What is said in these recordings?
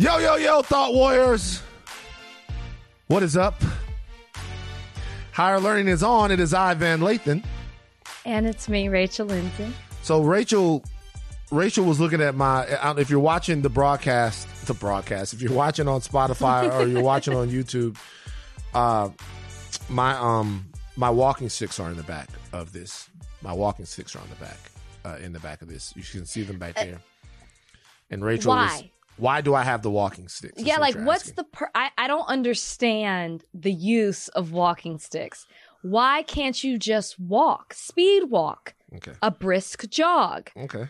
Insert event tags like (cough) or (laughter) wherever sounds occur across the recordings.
Yo, yo, yo, Thought Warriors. What is up? Higher Learning is on. It is I, Van Lathan. And it's me, Rachel Lindsay. So Rachel, Rachel was looking at my. If you're watching the broadcast, the broadcast. If you're watching on Spotify or you're watching on YouTube, uh, my um my walking sticks are in the back of this. My walking sticks are on the back, uh, in the back of this. You can see them back there. And Rachel, Why? Why do I have the walking sticks? is yeah, what like what's asking. the per- I I don't understand the use of walking sticks. Why can't you just walk? Speed walk, okay? a brisk jog. Okay.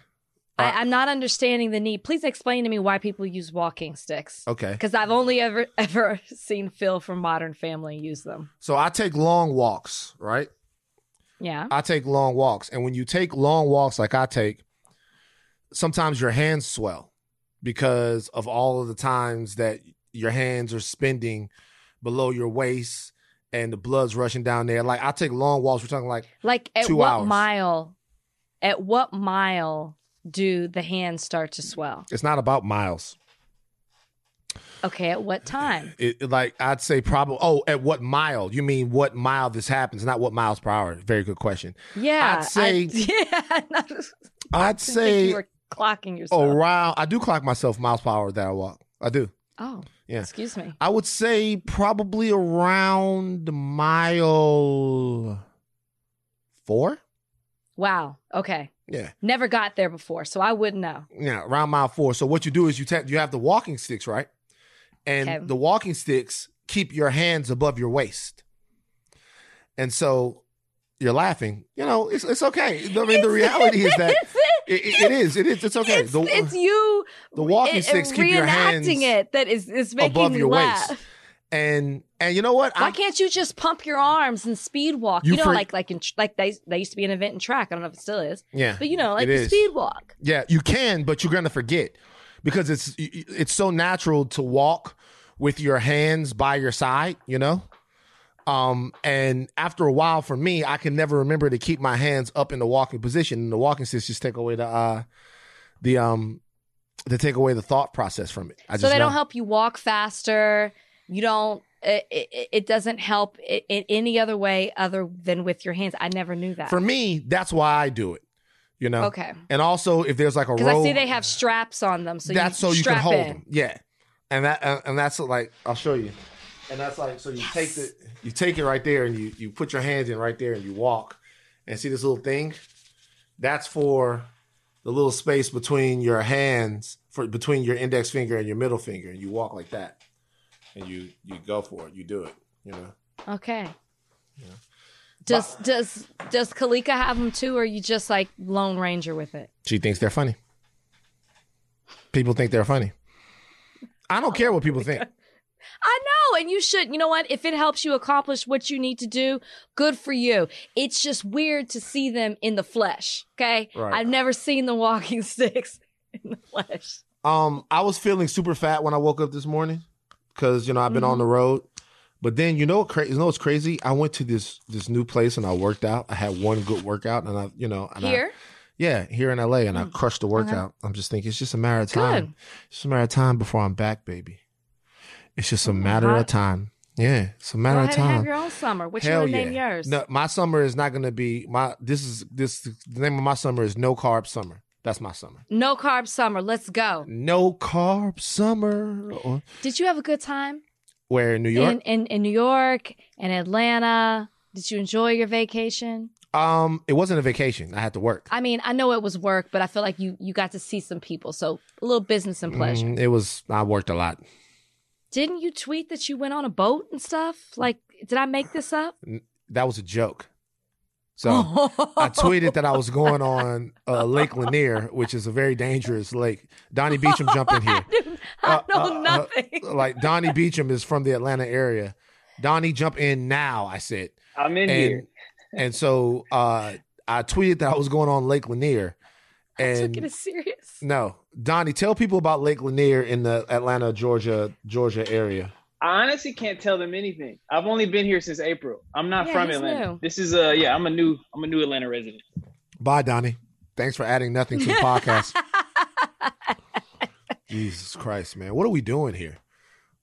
I, uh, I'm not understanding the need. Please explain to me why people use walking sticks. Okay. Because I've only ever (laughs) ever seen Phil from Modern Family use them. So I take long walks, right? Yeah. I take long walks. And when you take long walks like I take, sometimes your hands swell because of all of the times that your hands are spending below your waist and the blood's rushing down there. Like I take long walks. We're talking like Like at Two what hours. mile? At what mile do the hands start to swell? it's not about miles. Okay, at what time? It, it- like I'd say probably oh, at what mile? You mean what mile this happens, not what miles per hour. Very good question. Yeah, I'd say- I, (laughs) yeah. I I'd say clocking oh, yourself. around I do clock myself miles per hour that I walk. I do. oh, Yeah. Excuse me. I would say probably around mile four. Wow. Okay. Yeah, Never got there before, so I wouldn't know. yeah, around mile four. So what you do is you ta- you have the walking sticks, right? And Okay. the walking sticks keep your hands above your waist. And so you're laughing. You know, it's it's okay. I mean, the (laughs) reality is that it? it, is. It is. It's okay. It's, the, it's you. the walking it- sticks keep your hands it. That is is making above your laugh. waist. And and you know what? Why I- can't you just pump your arms and speed walk? You You, know, for- like like in like they they used to be an event in track. I don't know if it still is, yeah. but you know, like It the is. speed walk. Yeah, you can, but you're gonna forget because it's it's so natural to walk with your hands by your side, you know. Um, and after a while, for me, I can never remember to keep my hands up in the walking position. And the walking sticks just take away the uh, the um, to take away the thought process from it. I So they know. don't help you walk faster. You don't. It, it, it doesn't help in any other way other than with your hands. I never knew that. For me, that's why I do it. You know. okay, And also, if there's like a because I see they have straps on them, so that's you so you can hold in. them. Yeah, and that and that's like I'll show you. And that's like so you take the you take it right there and you you put your hands in right there and you walk and see this little thing. That's for the little space between your hands for between your index finger and your middle finger and you walk like that and you you go for it you do it you know Okay. Yeah. Does does does Kalika have them too, or are you just like Lone Ranger with it? she thinks they're funny people think they're funny i don't care what people think I know, and you should. You know what? If it helps you accomplish what you need to do, good for you. It's just weird to see them in the flesh. Okay, Right. I've never seen the walking (laughs) sticks in the flesh. Um, I was feeling super fat when I woke up this morning because you know I've been on the mm-hmm. road. But then you know what crazy? You know what's crazy? I went to this this new place and I worked out. I had one good workout and I, you know, and I- Here, yeah, here in LA, and I mm. crushed the uh-huh. workout. I'm just thinking it's just a matter of time. Good. It's just a matter of time before I'm back, baby. It's just a matter hot. of time. Yeah, it's a matter of time. have your own summer. Which Hell you yeah. name yours? No, my summer is not gonna be my. This is this. The name of my summer is no carb summer. That's my summer. No carb summer. Let's go. No carb summer. Did you have a good time where in New York? in, in in New York and Atlanta? Did you enjoy your vacation? Um, it wasn't a vacation. I had to work. I mean, I know it was work, but I feel like you you got to see some people, so a little business and pleasure. Mm, it was. I worked a lot. Didn't you tweet that you went on a boat and stuff? Like, did I make this up? That was a joke. So I (laughs) tweeted that I was going on uh, Lake Lanier, which is a very dangerous lake. Donnie (laughs) Beecham, jump in here. I Uh, know uh, uh, nothing. Like Donnie Beecham is from the Atlanta area. Donnie, jump in now. I said, I'm in and here. and so uh, I tweeted that I was going on Lake Lanier, I took it as serious. no, Donnie, tell people about Lake Lanier in the Atlanta, Georgia, Georgia area. I honestly can't tell them anything. I've only been here since April. I'm not Yeah, from Atlanta. new. This is uh yeah, I'm a new I'm a new Atlanta resident. Bye, Donnie. Thanks for adding nothing to the (laughs) podcast. Jesus Christ, man. What are we doing here?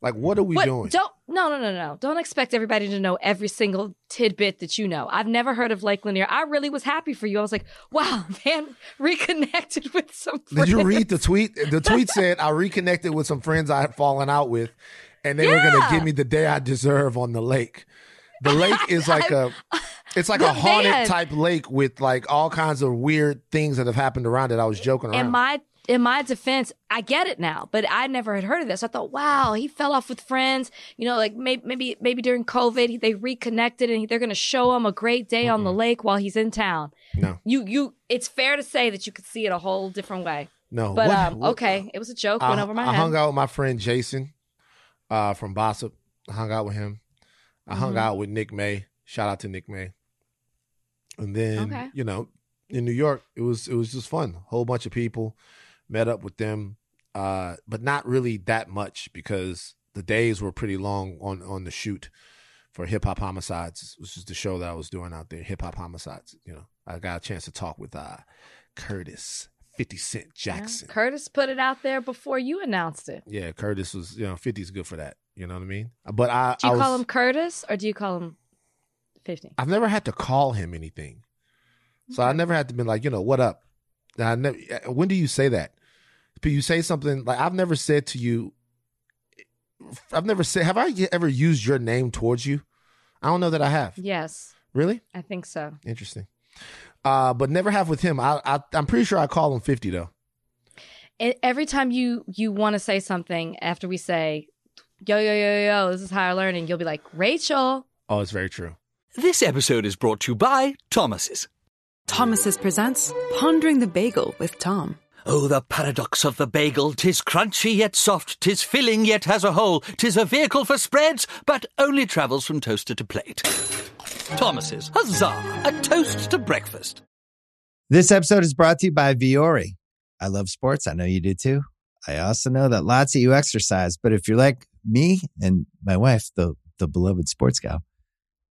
Like, what are we What- doing? Don't no no no no. Don't expect everybody to know every single tidbit that you know. I've never heard of Lake Lanier. I really was happy for you. I was like, wow, (laughs) man, reconnected with some. Did you read the tweet? The tweet (laughs) said, I reconnected with some friends I had fallen out with, and they were going to give me the day I deserve on the lake. The lake (laughs) is like a. It's like a haunted type lake with like all kinds of weird things that have happened around it. I was joking around. In my in my defense, I get it now, but I never had heard of this. I thought, wow, he fell off with friends. You know, like maybe maybe maybe during COVID, they reconnected and they're going to show him a great day on the lake while he's in town. no, You you, it's fair to say that you could see it a whole different way. no. But What- um, what- okay, it was a joke. I, Went over my I head. hung out with my friend Jason uh, from Bossip. I hung out with him. I hung Mhm. out with Nick May. Shout out to Nick May. And then Okay. you know, in New York, it was it was just fun. A whole bunch of people met up with them, uh, but not really that much because the days were pretty long on on the shoot for Hip Hop Homicides, which is the show that I was doing out there. Hip Hop Homicides. You know, I got a chance to talk with uh, Curtis, Fifty Cent Yeah. Jackson. Curtis put it out there before you announced it. Yeah, Curtis was, you know, 50's good for that. You know what I mean? But I, Do you I call was, him Curtis or do you call him 50? I've never had to call him anything. So I never had to be like, you know, what up? And I never, when do you say that? But you say something like, I've never said to you, I've never said, have I ever used your name towards you? I don't know that I have. Yes, Really? I think so. Interesting. Uh, but never have with him. I, I, I'm pretty sure I call him 50 though. E- every time you you want to say something after we say yo yo yo yo this is higher learning you'll be like rachel Oh, it's very true. This episode is brought to you by Thomas's. Thomas's presents Pondering the Bagel with Tom. Oh, the paradox of the bagel! Tis crunchy yet soft, tis filling yet has a hole, tis a vehicle for spreads, but only travels from toaster to plate. Thomas's, huzzah! A toast to breakfast. This episode is brought to you by Vuori. I love sports. I know you do too. I also know that lots of you exercise, but if you're like me and my wife, the, the beloved sports gal,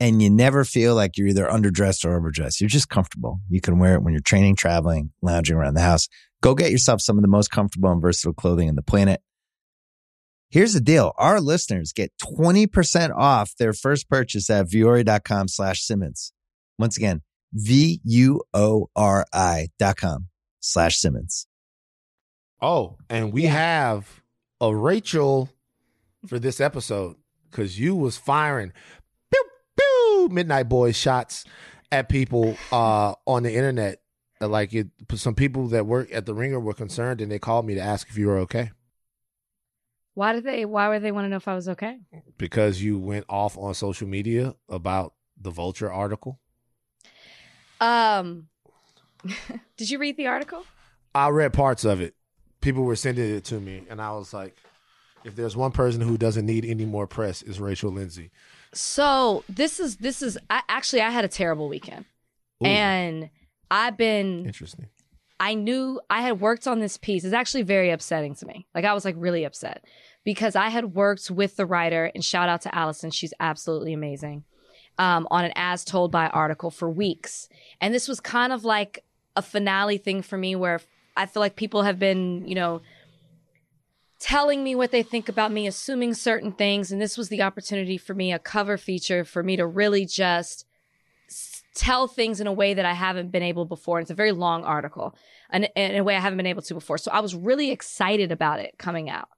and you never feel like you're either underdressed or overdressed. You're just comfortable. You can wear it when you're training, traveling, lounging around the house. Go get yourself some of the most comfortable and versatile clothing in the planet. Here's the deal. Our listeners get 20% off their first purchase at vuori.com slash Simmons. Once again, V-U-O-R-I dot com slash Simmons. Oh, and we have a Rachel for this episode because you was firing midnight boys shots at people uh, on the internet. Like it, some people that work at the Ringer were concerned, and they called me to ask if you were okay why did they why would they want to know if i was okay because you went off on social media about the Vulture article. um (laughs) did you read the article I read parts of it. People were sending it to me, and I was like, if there's one person who doesn't need any more press, is Rachel Lindsay. So this is this is I, actually i had a terrible weekend Ooh, and i've been interesting. I knew I had worked on this piece. It's actually very upsetting to me. Like I was like really upset because I had worked with the writer and shout out to Allison. She's absolutely amazing. Um, on an as told by article for weeks. And this was kind of like a finale thing for me where I feel like people have been, you know, telling me what they think about me, assuming certain things. And this was the opportunity for me, a cover feature for me to really just tell things in a way that I haven't been able before. And it's a very long article and in a way I haven't been able to before. So I was really excited about it coming out.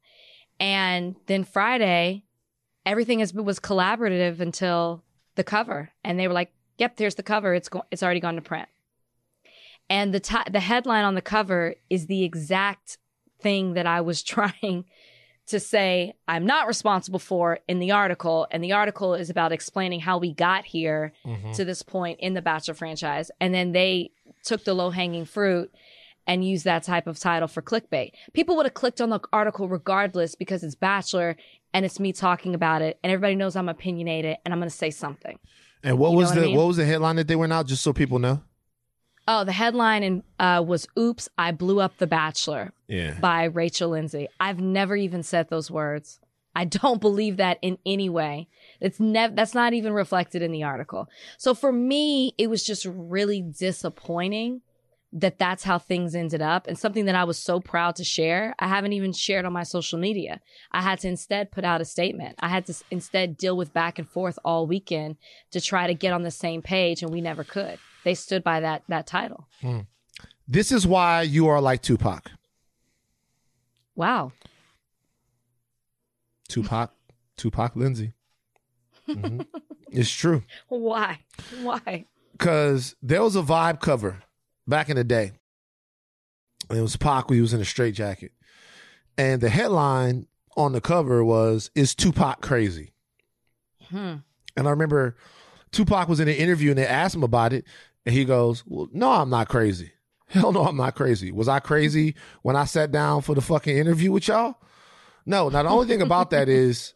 And then Friday, everything has was collaborative until the cover, and they were like, "Yep, there's the cover. It's go- it's already gone to print." And the ti the headline on the cover is the exact thing that I was (laughs) trying to say I'm not responsible for in the article. And the article is about explaining how we got here Mhm. to this point in the Bachelor franchise. And then they took the low hanging fruit and used that type of title for clickbait. People would have clicked on the article regardless because it's Bachelor and it's me talking about it, and everybody knows I'm opinionated, and I'm going to say something. And what You was what I the mean? what was the headline that they went out just so people know? Oh, the headline in, uh, was "Oops, I blew up The Bachelor" Yeah. by Rachel Lindsay. I've never even said those words. I don't believe that in any way. It's never that's not even reflected in the article. So for me, it was just really disappointing that that's how things ended up and something that I was so proud to share. I haven't even shared on my social media. I had to instead put out a statement. I had to instead deal with back and forth all weekend to try to get on the same page and we never could. They stood by that that title. This is why you are like Tupac. Wow. Tupac, Tupac Lindsay. Mhm. (laughs) It's true. Why? Why? because there was a vibe cover back in the day. It was Pac. We was in a straight jacket, and the headline on the cover was "Is Tupac crazy?" Hmm. And I remember Tupac was in an interview, and they asked him about it, and he goes, "Well, no, I'm not crazy. (laughs) Hell no, I'm not crazy. Was I crazy when I sat down for the fucking interview with y'all? No. Now the only thing about that (laughs) is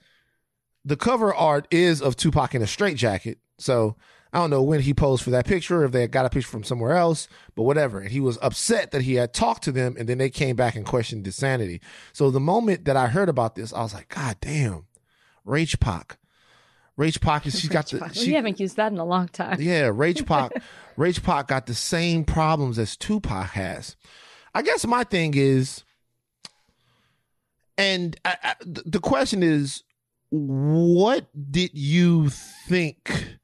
the cover art is of Tupac in a straight jacket. So I don't know when he posed for that picture, if they got a picture from somewhere else, but whatever. And he was upset that he had talked to them and then they came back and questioned his sanity. So the moment that I heard about this, I was like, God damn, Rage Pac. Rage Pac is (laughs) she's got the Well, she, you haven't used that in a long time. yeah, Rage Pac, (laughs) Rage Pac got the same problems as Tupac has. I guess my thing is, and I, I, the question is, what did you think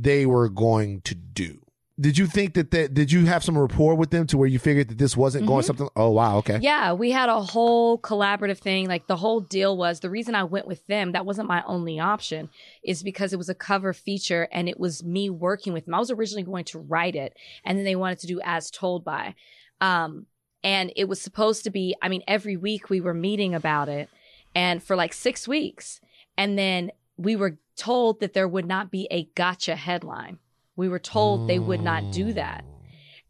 they were going to do? Did you think that that did you have some rapport with them to where you figured that this wasn't going Mhm. something? Oh wow, okay. Yeah, we had a whole collaborative thing. Like the whole deal was the reason I went with them, that wasn't my only option, is because it was a cover feature and it was me working with them. I was originally going to write it and then they wanted to do as told by. Um, and it was supposed to be, I mean, every week we were meeting about it and for like six weeks. And then we were told that there would not be a gotcha headline. We were told they would not do that.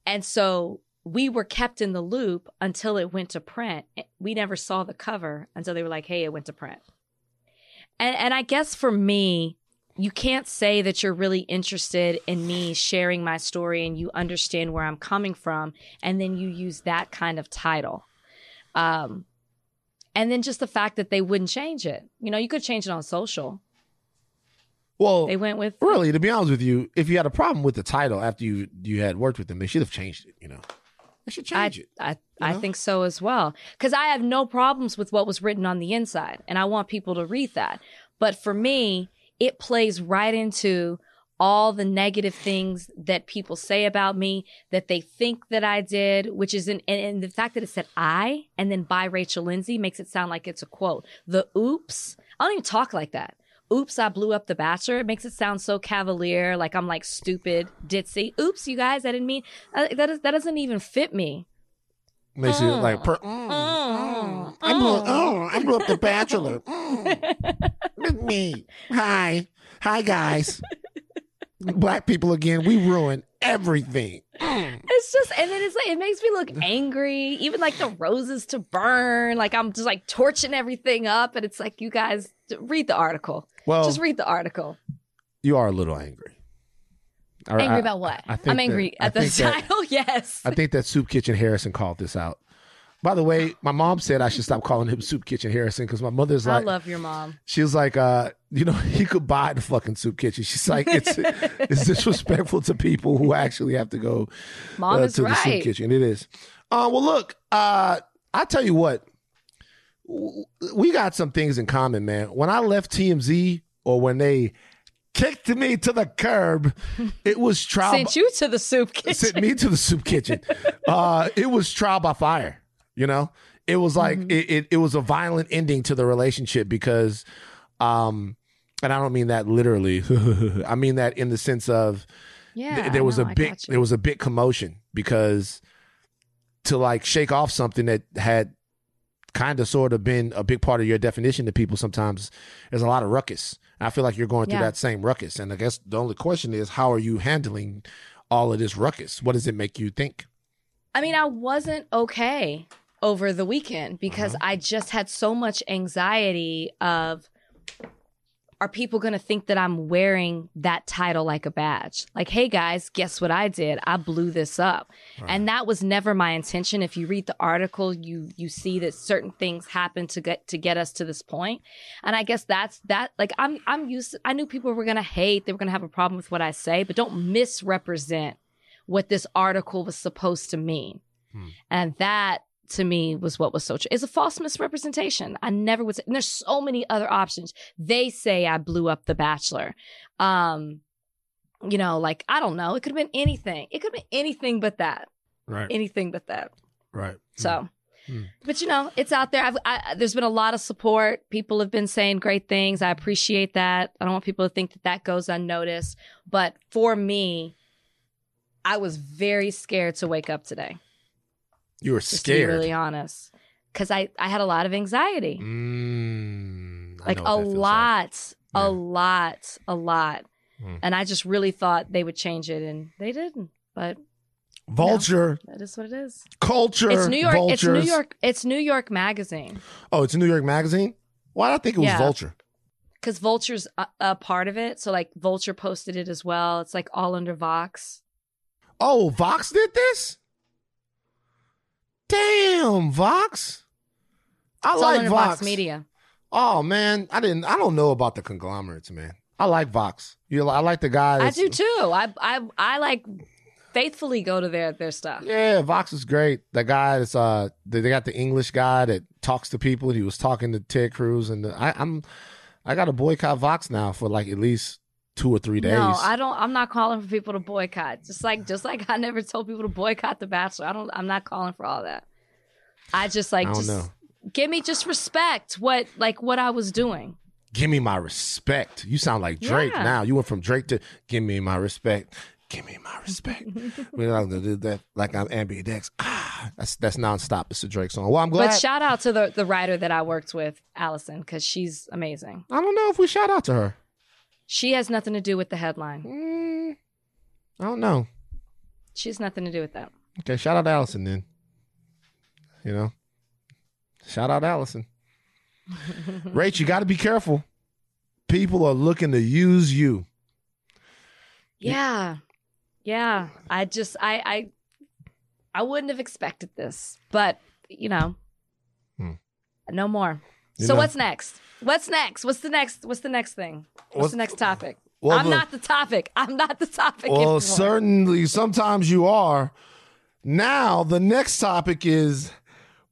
And so we were kept in the loop until it went to print. We never saw the cover until they were like, hey, it went to print. And and I guess for me, you can't say that you're really interested in me sharing my story and you understand where I'm coming from, and then you use that kind of title. Um and then just the fact that they wouldn't change it. You know, you could change it on social. Well, They went with really, to be honest with you, if you had a problem with the title after you you had worked with them, they should have changed it. You know, they should I, change it. I, I know? think so as well. Because I have no problems with what was written on the inside, and I want people to read that. But for me, it plays right into all the negative things that people say about me that they think that I did, which is in, and, and the fact that it said I and then by Rachel Lindsay makes it sound like it's a quote. The oops, I don't even talk like that. Oops, I blew up the bachelor. It makes it sound so cavalier, like I'm like stupid, ditzy. Oops, you guys, I didn't mean uh, that. Is, that doesn't even fit me. Makes you Mm. like, per- Mm. I blew, oh, I blew up the Bachelor. Mm. Me. Hi, hi guys. Black people again. We ruin everything. Mm. It's just, and then it's like it makes me look angry. Even like the roses to burn, like I'm just like torching everything up, and it's like you guys read the article. Well, just read the article. you are a little angry. I- Angry I- about what? I think I'm angry that- I at the think that- title. (laughs) yes. I think that Soup Kitchen Harrison called this out. By the way, my mom said I should stop calling him Soup Kitchen Harrison because my mother's like, I love your mom. she was like, uh, you know, (laughs) he could buy the fucking Soup Kitchen. She's like, it's (laughs) it's disrespectful to people who actually have to go Mom uh, is to the soup kitchen. It is. Uh, well, look, uh, I tell you what, w- we got some things in common, man. When I left TMZ, or when they kicked me to the curb, it was trial. Sent you to the soup kitchen. sent me to the soup kitchen. Uh, it was trial by fire. You know, it was like Mm-hmm. it, it. It was a violent ending to the relationship because, um, and I don't mean that literally. (laughs) I mean that in the sense of yeah, th- there was no, a big there was a big commotion because to like shake off something that had kind of sort of been a big part of your definition to people sometimes there's a lot of ruckus i feel like you're going through Yeah. that same ruckus and i guess the only question is how are you handling all of this ruckus what does it make you think I mean, I wasn't okay. over the weekend because Uh-huh. I just had so much anxiety of are people going to think that I'm wearing that title like a badge? Like, hey guys, guess what I did? I blew this up. And that was never my intention. If you read the article, you you see that certain things happen to get to get us to this point. And I guess that's that like I'm I'm used to, I knew people were going to hate, they were going to have a problem with what I say, but don't misrepresent what this article was supposed to mean. Hmm. And that to me was what was so true. It's a false misrepresentation. I never would say, and there's so many other options. They say I blew up The Bachelor. Um, you know, like, I don't know. It could have been anything. It could have been anything but that. Right. Anything but that. Right. So, Hmm. but you know, it's out there. I've, I, there's been a lot of support. People have been saying great things. I appreciate that. I don't want people to think that that goes unnoticed. But for me, I was very scared to wake up today. You were Just to be scared. really honest, because I I had a lot of anxiety, Mm, like a what that feels lot, Yeah. a lot, a lot, Mm. and I just really thought they would change it, and they didn't. But Vulture that is what it is. culture. It's New York. It's New. York. It's New York Magazine. Oh, it's a New York Magazine. Why did I think it was Yeah. Vulture? because Vulture's a, a part of it. So like Vulture posted it as well. It's like all under Vox. Oh, Vox did this. Damn, Vox. I It's like Vox. Vox Media. Oh man, I didn't. I don't know about the conglomerates, man. I like Vox. You, I like the guy. I do too. I I I like faithfully go to their their stuff. Yeah, Vox is great. The guy that's uh, they they got the English guy that talks to people. He was talking to Ted Cruz, and I, I'm, I got to boycott Vox now for like at least two or three days. No, I don't. I'm not calling for people to boycott. Just like just like I never told people to boycott The Bachelor. I don't. I'm not calling for all that. I just like I don't just know. give me just respect what like what I was doing. Give me my respect. You sound like Drake Yeah. now. You went from Drake to give me my respect. Give me my respect. We're not gonna do that like I'm ambidex. Ah, that's that's nonstop. It's a Drake song. Well, I'm glad. But shout out to the the writer that I worked with, Allison, because she's amazing. I don't know if we shout out to her. She has nothing to do with the headline. Mm, I don't know. She has nothing to do with that. Okay, shout out to Allison then. You know, shout out Allison. (laughs) Rach, you got to be careful. People are looking to use you. Yeah. Yeah. I just I I I wouldn't have expected this. But, you know. Hmm. No more. You so know- what's next? What's next? What's the next what's the next thing? What's, What's- the next topic? well, I'm the- not the topic. I'm not the topic. Well, anymore. certainly, sometimes you are. Now, the next topic is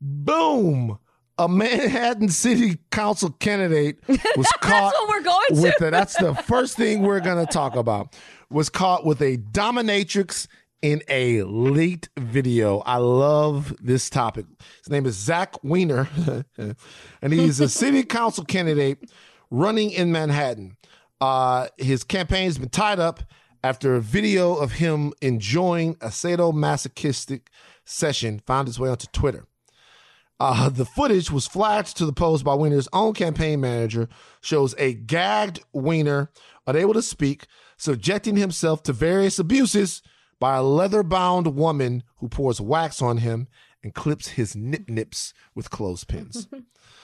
boom. A Manhattan City Council candidate (laughs) was caught That's what we're going to. with it. That's the first thing we're going to talk about. Was caught with a dominatrix in a leaked video. I love this topic. His name is Zach Weiner, (laughs) and he's a city council candidate running in Manhattan. Uh, his campaign has been tied up after a video of him enjoying a sadomasochistic session found its way onto Twitter. Uh, the footage was flashed to the post by Weiner's own campaign manager, shows a gagged Weiner unable to speak, subjecting himself to various abuses by a leather bound woman who pours wax on him and clips his nip nips with clothespins.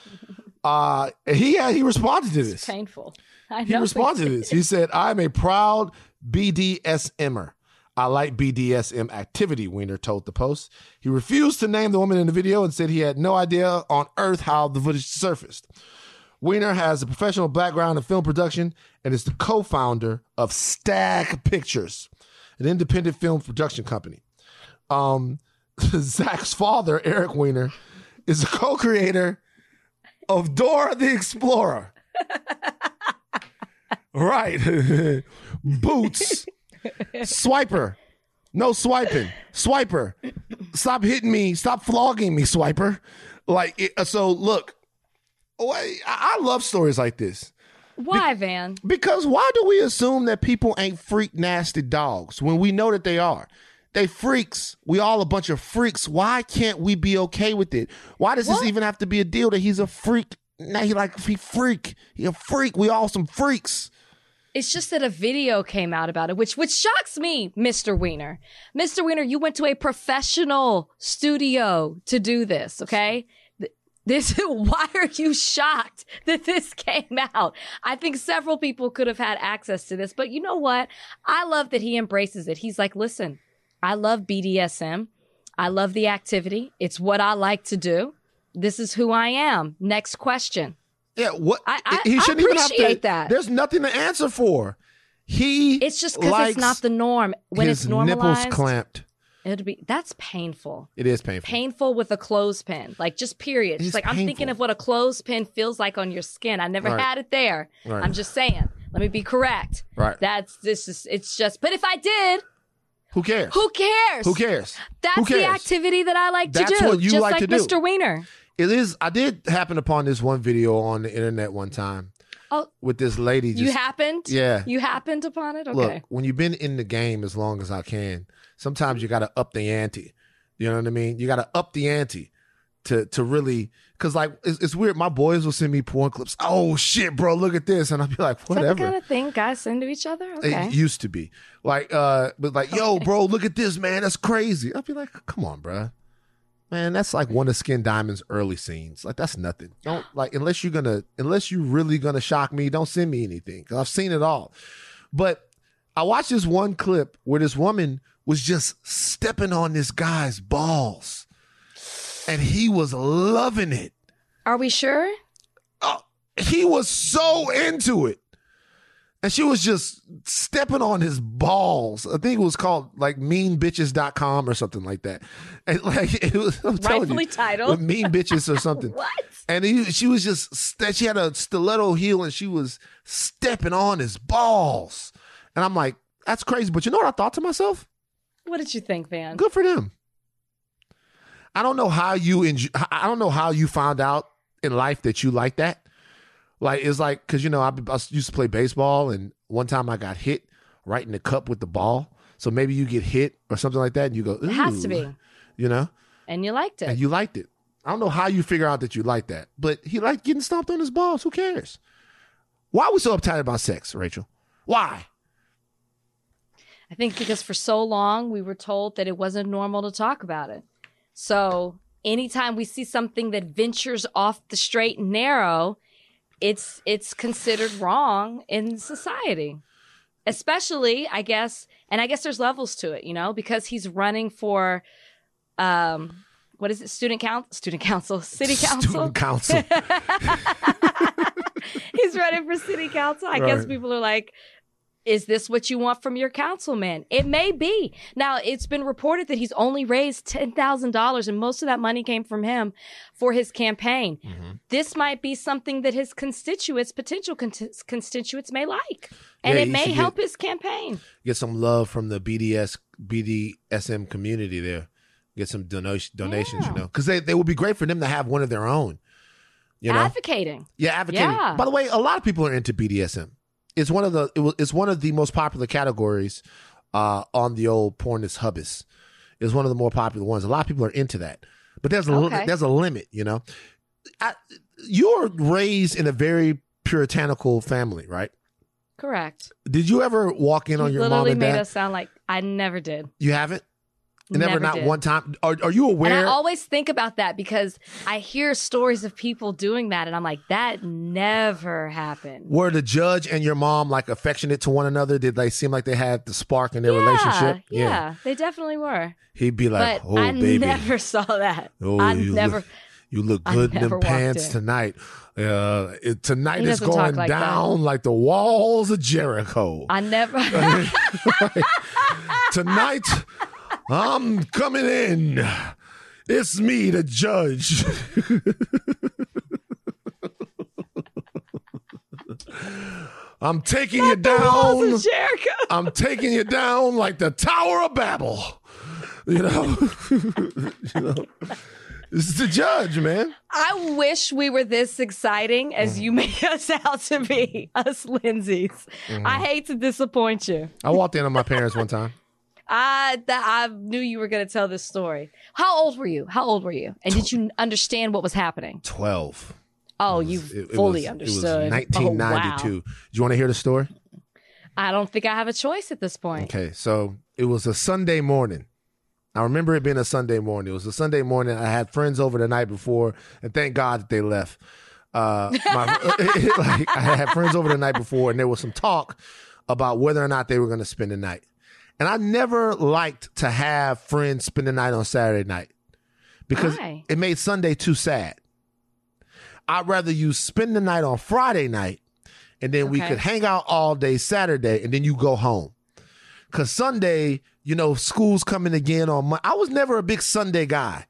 (laughs) uh, he, he responded to this. painful. I He responded to this. He said, I'm a proud BDSMer. I like BDSM activity, Weiner told the Post. He refused to name the woman in the video and said he had no idea on earth how the footage surfaced. Wiener has a professional background in film production and is the co founder of Stag Pictures, an independent film production company. Um, (laughs) Zach's father, Eric Weiner, is a co creator of Dora the Explorer. (laughs) Right. (laughs) Boots. Swiper. No swiping. Swiper. Stop hitting me. Stop flogging me, swiper. Like, it, so look, oh, I love stories like this Why, Van? because why do we assume that people ain't freak nasty dogs when we know that they are? They freaks. We all a bunch of freaks. Why can't we be okay with it? Why does this even have to be a deal that he's a freak? Now he like he freak. He a freak. We all some freaks. It's just that a video came out about it, which which shocks me, Mr. Weiner. Mr. Weiner, you went to a professional studio to do this, okay? Th- This (laughs) why are you shocked that this came out? I think several people could have had access to this, but you know what? I love that he embraces it. He's like, "Listen, I love BDSM. I love the activity. It's what I like to do. This is who I am." Next question. Yeah, what I- I- he shouldn't even have to. appreciate that. There's nothing to answer for. He It's just because it's not the norm. When his it's normalized, nipples clamped. It'll be that's painful. It is painful. Painful with a clothespin, like just period. It's Just like I'm thinking of what a clothespin feels like on your skin. I never Right. had it there. Right. I'm just saying. Let me be correct. Right. That's this is it's just. But if I did, Who cares? who cares? Who cares? That's Who the activity that I like That's to do. That's what you just like like to do. Mr. Weiner. It is. I did happen upon this one video on the internet one time Oh, with this lady. Just, you happened? Yeah. You happened upon it? Okay. Look, when you've been in the game as long as I can, sometimes you got to up the ante. You know what I mean? You got to up the ante to to really because like it's, it's weird. My boys will send me porn clips. Oh shit, bro, look at this, and I'll be like, is that whatever. kind of thing guys send to each other? Okay. It used to be like, uh, but like, yo, bro, look at this, man. That's crazy. I'll be like, come on, bro. Man, that's like one of Skin Diamond's early scenes. Like, that's nothing. Don't like unless you're gonna, unless you're really gonna shock me. Don't send me anything because I've seen it all. But I watched this one clip where this woman was just stepping on this guy's balls, and he was loving it. Are we sure? Oh, he was so into it. And she was just stepping on his balls. I think it was called like meanbitches.com or something like that. And like (laughs) it was I'm telling Rightfully you, titled. mean bitches or something. (laughs) What? And he, she was just st- she had a stiletto heel and she was stepping on his balls. And I'm like, that's crazy. But you know what I thought to myself? What did you think, Van? Good for them. I don't know how you enjoy, I don't know how you found out in life that you like that. Like it's like because you know I, I used to play baseball and one time I got hit right in the cup with the ball. So maybe you get hit or something like that and you go, It has to be. you know, And you liked it. and you liked it. I don't know how you figure out that you like that, but he liked getting stomped on his balls. Who cares? Why are we so uptight about sex, Rachel? Why? I think because for so long we were told that it wasn't normal to talk about it. So anytime we see something that ventures off the straight and narrow, it's it's considered wrong in society. Especially, I guess, and I guess there's levels to it, you know, because he's running for um what is it, student council student council, city council? Student council. (laughs) (laughs) he's running for city council. I guess people are like, is this what you want from your councilman? It may be. Now, it's been reported that he's only raised $10,000 and most of that money came from him for his campaign. Mm-hmm. This might be something that his constituents, potential con- constituents may like. And Yeah, it may help get- his campaign. get some love from the BDS BDSM community there. Get some donation donations, Yeah. you know, because they, they would be great for them to have one of their own. You know, Advocating. yeah, advocating. Yeah. By the way, a lot of people are into BDSM. It's one of the it was, it's one of the most popular categories uh, on the old Pornus Hubis. It's one of the more popular ones. A lot of people are into that, but there's a Okay. there's a limit, you know. I, you're raised in a very puritanical family, right? Correct. Did you ever walk in You on your mom literally and made dad? us sound like I never did. You haven't? Never, not did. one time. Are, are you And aware? I always think about that because I hear stories of people doing that, and I'm like, that never happened. were the judge and your mom like affectionate to one another? Did they seem like they had the spark in their relationship? Yeah, they definitely were. He'd be like, but "Oh, I baby, I never saw that. oh, I you never. look, you look good in never them pants in. tonight. Uh, it, tonight He is going like that. down like the walls of Jericho. I never. (laughs) (laughs) tonight, I'm coming in. It's me, the judge. I'm taking you down. I'm taking you down like the Tower of Babel. You know, (laughs) you know, this is the judge, man. I wish we were this exciting as you make (laughs) us out to be, us Lindsays. Mm-hmm. I hate to disappoint you. I walked in on my parents one time. I that I knew you were going to tell this story. How old were you? How old were you? And did you understand what was happening? Twelve. Oh, you It- it fully was- understood. It was Oh, wow. 1992. Do you want to hear the story? I don't think I have a choice at this point. Okay, so it was a Sunday morning. I remember it being a Sunday morning. It was a Sunday morning. I had friends over the night before, and thank God that they left. Uh, my, (laughs) like, I had friends over the night before, and there was some talk about whether or not they were going to spend the night. And I never liked to have friends spend the night on Saturday night because Why? it made Sunday too sad. I'd rather you spend the night on Friday night and then we could hang out all day Saturday and then you go home. Cause Sunday, you know, school's coming again on Mon- I was never a big Sunday guy.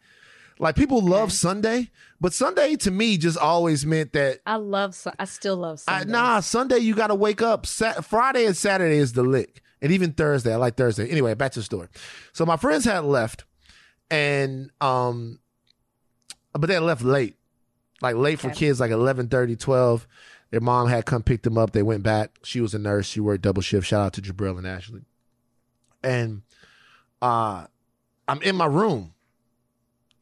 Like people love Sunday, but Sunday to me just always meant that I love. I still love I, Sunday. nah, Sunday you got to wake up. Sa- Friday and Saturday is the lick, and even Thursday. I like Thursday. Anyway, back to the story. So my friends had left, and um, but they had left late, like late for kids, like 11, 30, 12. Their mom had come pick them up. They went back. She was a nurse. She worked double shift. Shout out to Jabril and Ashley. And uh, I'm in my room.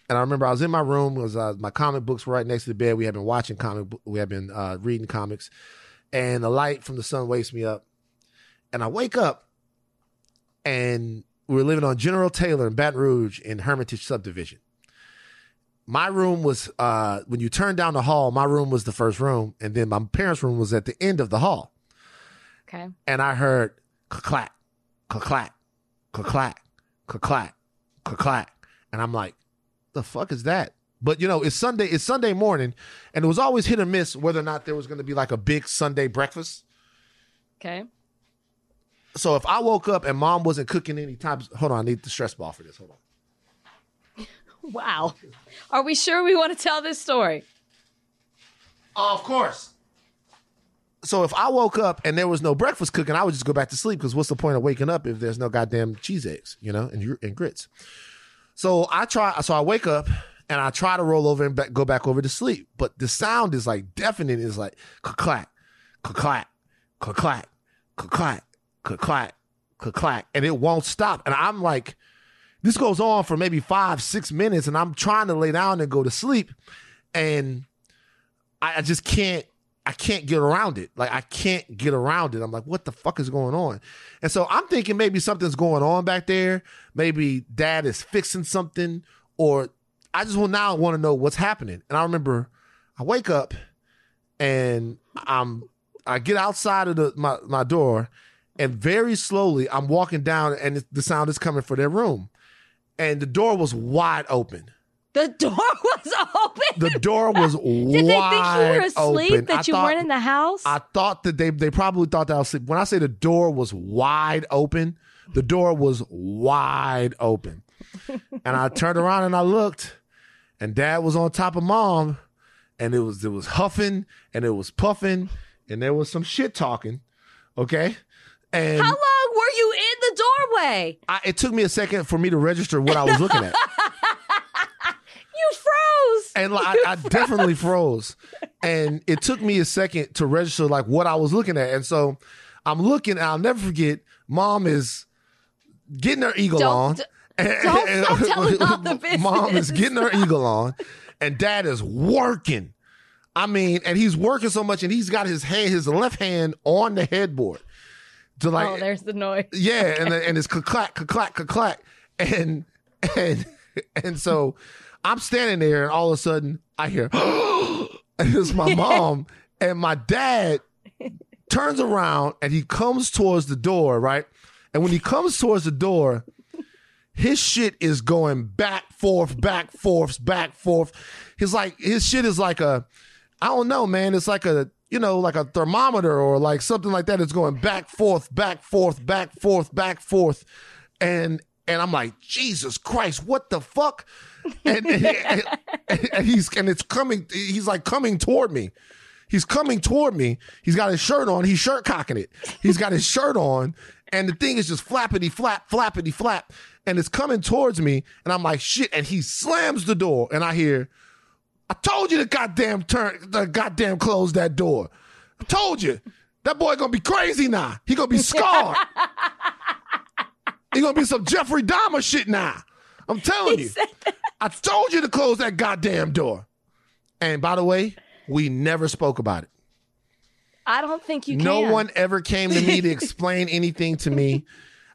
And I remember I was in my room. Was uh, my comic books were right next to the bed. We had been watching comic. We had been uh, reading comics, and the light from the sun wakes me up. And I wake up, and we were living on General Taylor in Baton Rouge in Hermitage subdivision. My room was uh, when you turn down the hall. My room was the first room, and then my parents' room was at the end of the hall. Okay. And I heard clack, clack, clack, clack, clack, and I'm like, the fuck is that? But you know, it's Sunday. It's Sunday morning, and it was always hit or miss whether or not there was going to be like a big Sunday breakfast. Okay. So if I woke up and mom wasn't cooking any times, hold on, I need the stress ball for this. Hold on. (laughs) Wow. Are we sure we want to tell this story? Oh, of course. So if I woke up and there was no breakfast cooking, I would just go back to sleep because what's the point of waking up if there's no goddamn cheese eggs, you know, and and grits. So I try. So I wake up and I try to roll over and back, go back over to sleep, but the sound is like deafening. Is like clack, clack, clack, clack, clack, clack, and it won't stop. And I'm like, this goes on for maybe five, six minutes, and I'm trying to lay down and go to sleep, and I, I just can't. I can't get around it. Like I can't get around it. I'm like, what the fuck is going on? And so I'm thinking maybe something's going on back there. Maybe dad is fixing something, or I just will now want to know what's happening. And I remember I wake up and I'm I get outside of the my, my door and very slowly I'm walking down and the sound is coming for their room. And the door was wide open. The door (laughs) was open. The door was wide (laughs) open. Did they think you were asleep? open. That I you thought- weren't in the house? I thought that they they probably thought that I was asleep. When I say the door was wide open, the door was wide open. (laughs) and I turned around and I looked, and dad was on top of mom, and it was it was huffing and it was puffing, and there was some shit talking. Okay. And How long were you in the doorway? I, it took me a second for me to register what I was looking at. (laughs) You froze. and like, I, I definitely froze and it took me a second to register like what i was looking at and so i'm looking and i'll never forget mom is getting her eagle Don't- on d- (laughs) don't stop telling all the (laughs) mom is getting her eagle on and dad is working i mean and he's working so much and he's got his hand his left hand on the headboard to like oh, there's the noise. (laughs) yeah, and and it's clack, clack, clack, clack, and and and so I'm standing there, and all of a sudden I hear, (gasps) and it's my (laughs) mom, and my dad turns around and he comes towards the door, right? And when he comes towards the door, his shit is going back, forth, back, forth, back, forth. He's like his shit is like a, I don't know, man. It's like a you know like a thermometer or like something like that. It's going back, forth, back, forth, back, forth, back, forth, and and I'm like Jesus Christ, what the fuck? And, (laughs) and, and- and he's and it's coming. He's like coming toward me. He's coming toward me. He's got his shirt on. He's shirt cocking it. He's got his shirt on, and the thing is just flappity flap, flappity flap, and it's coming towards me. And I'm like, shit. And he slams the door, and I hear, I told you to goddamn turn, the goddamn close that door. I told you. That boy gonna be crazy now. He gonna be (laughs) scarred. he gonna be some Jeffrey Dahmer shit now. I'm telling you. I told you to close that goddamn door. And by the way, we never spoke about it. I don't think you can. no can. one ever came to me to (laughs) explain anything to me.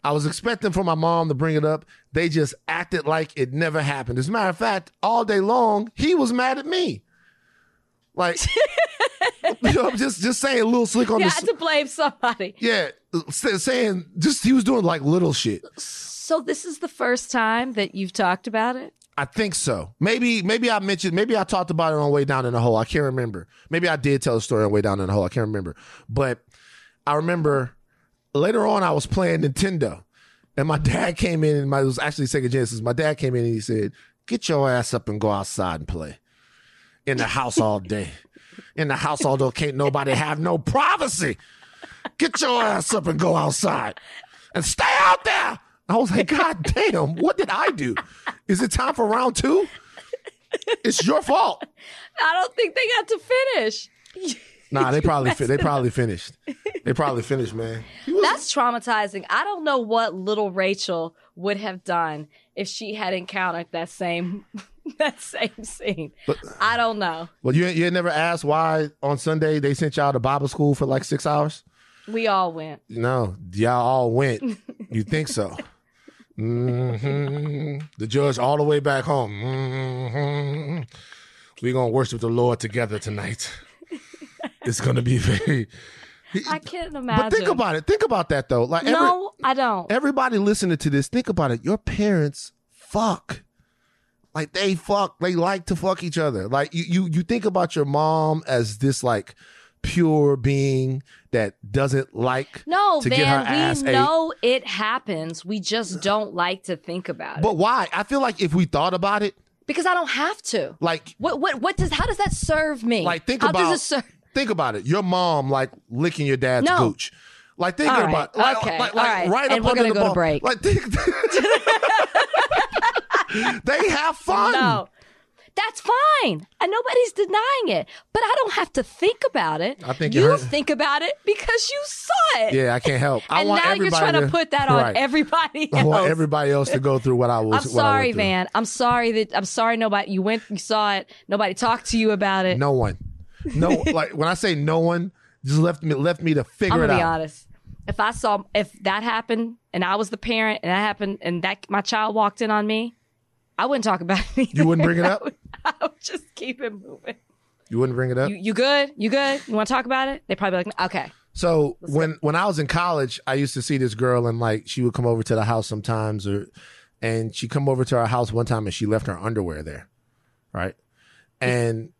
I was expecting for my mom to bring it up. They just acted like it never happened. As a matter of fact, all day long, he was mad at me. Like, (laughs) you know, I'm just just saying, a little slick on the. You the. had to blame somebody. yeah, saying just he was doing like little shit. So this is the first time that you've talked about it. I think so. Maybe maybe I mentioned maybe I talked about it on the way down in the hole. I can't remember. Maybe I did tell the story on way down in the hole. I can't remember. But I remember later on I was playing Nintendo and my (laughs) dad came in and my, it was actually Sega Genesis. My dad came in and he said, "Get your ass up and go outside and play in the house all day. In the house all day, can't nobody have no privacy. Get your ass up and go outside and stay out there." I was like, God damn, what did I do? Is it time for round two? It's your fault. I don't think they got to finish. (laughs) Nah, they (laughs) probably fi- they probably finished. They probably finished, man. That's traumatizing. I don't know what little Rachel would have done if she had encountered that same (laughs) that same scene. But- I don't know. well, you you had never asked why on Sunday they sent y'all to Bible school for like six hours? We all went. No, y'all all went. (laughs) You think so? hmm The judge all the way back home. hmm We're gonna worship the Lord together tonight. It's gonna be (laughs) very. I can't imagine. But think about it. Think about that though. Like every, no, I don't. everybody listening to this, think about it. Your parents fuck. Like they fuck. They like to fuck each other. Like you, you, you think about your mom as this like pure being that doesn't like No, to get her man, ass we ate. know it happens. We just don't like to think about it. But why? I feel like if we thought about it, because I don't have to. like What what what does how does that serve me? like think how about does it serve think about it. Your mom like licking your dad's No. gooch. Like think All right, about like, okay, like, like right. right And up we're gonna the go to break. Like think, (laughs) they have fun. No. That's fine. And nobody's denying it. But I don't have to think about it. I think you think about it because you saw it. Yeah, I can't help. I and now you're trying to, put that on Right. everybody I want everybody else to go through what I was. I'm sorry, man. I'm sorry that I'm sorry nobody you went you saw it. Nobody talked to you about it. No one. No, like when I say no one, just left me left me to figure I'm it gonna be out. honest. If I saw if that happened and I was the parent and that happened and that my child walked in on me, I wouldn't talk about it. Either. You wouldn't bring it (laughs) I up? would, I would just keep it moving. You wouldn't bring it up. You you good? You good? You want to talk about it? They probably be like, okay. So when when I was in college, I used to see this girl and like she would come over to the house sometimes, or and she come over to our house one time and she left her underwear there, right? And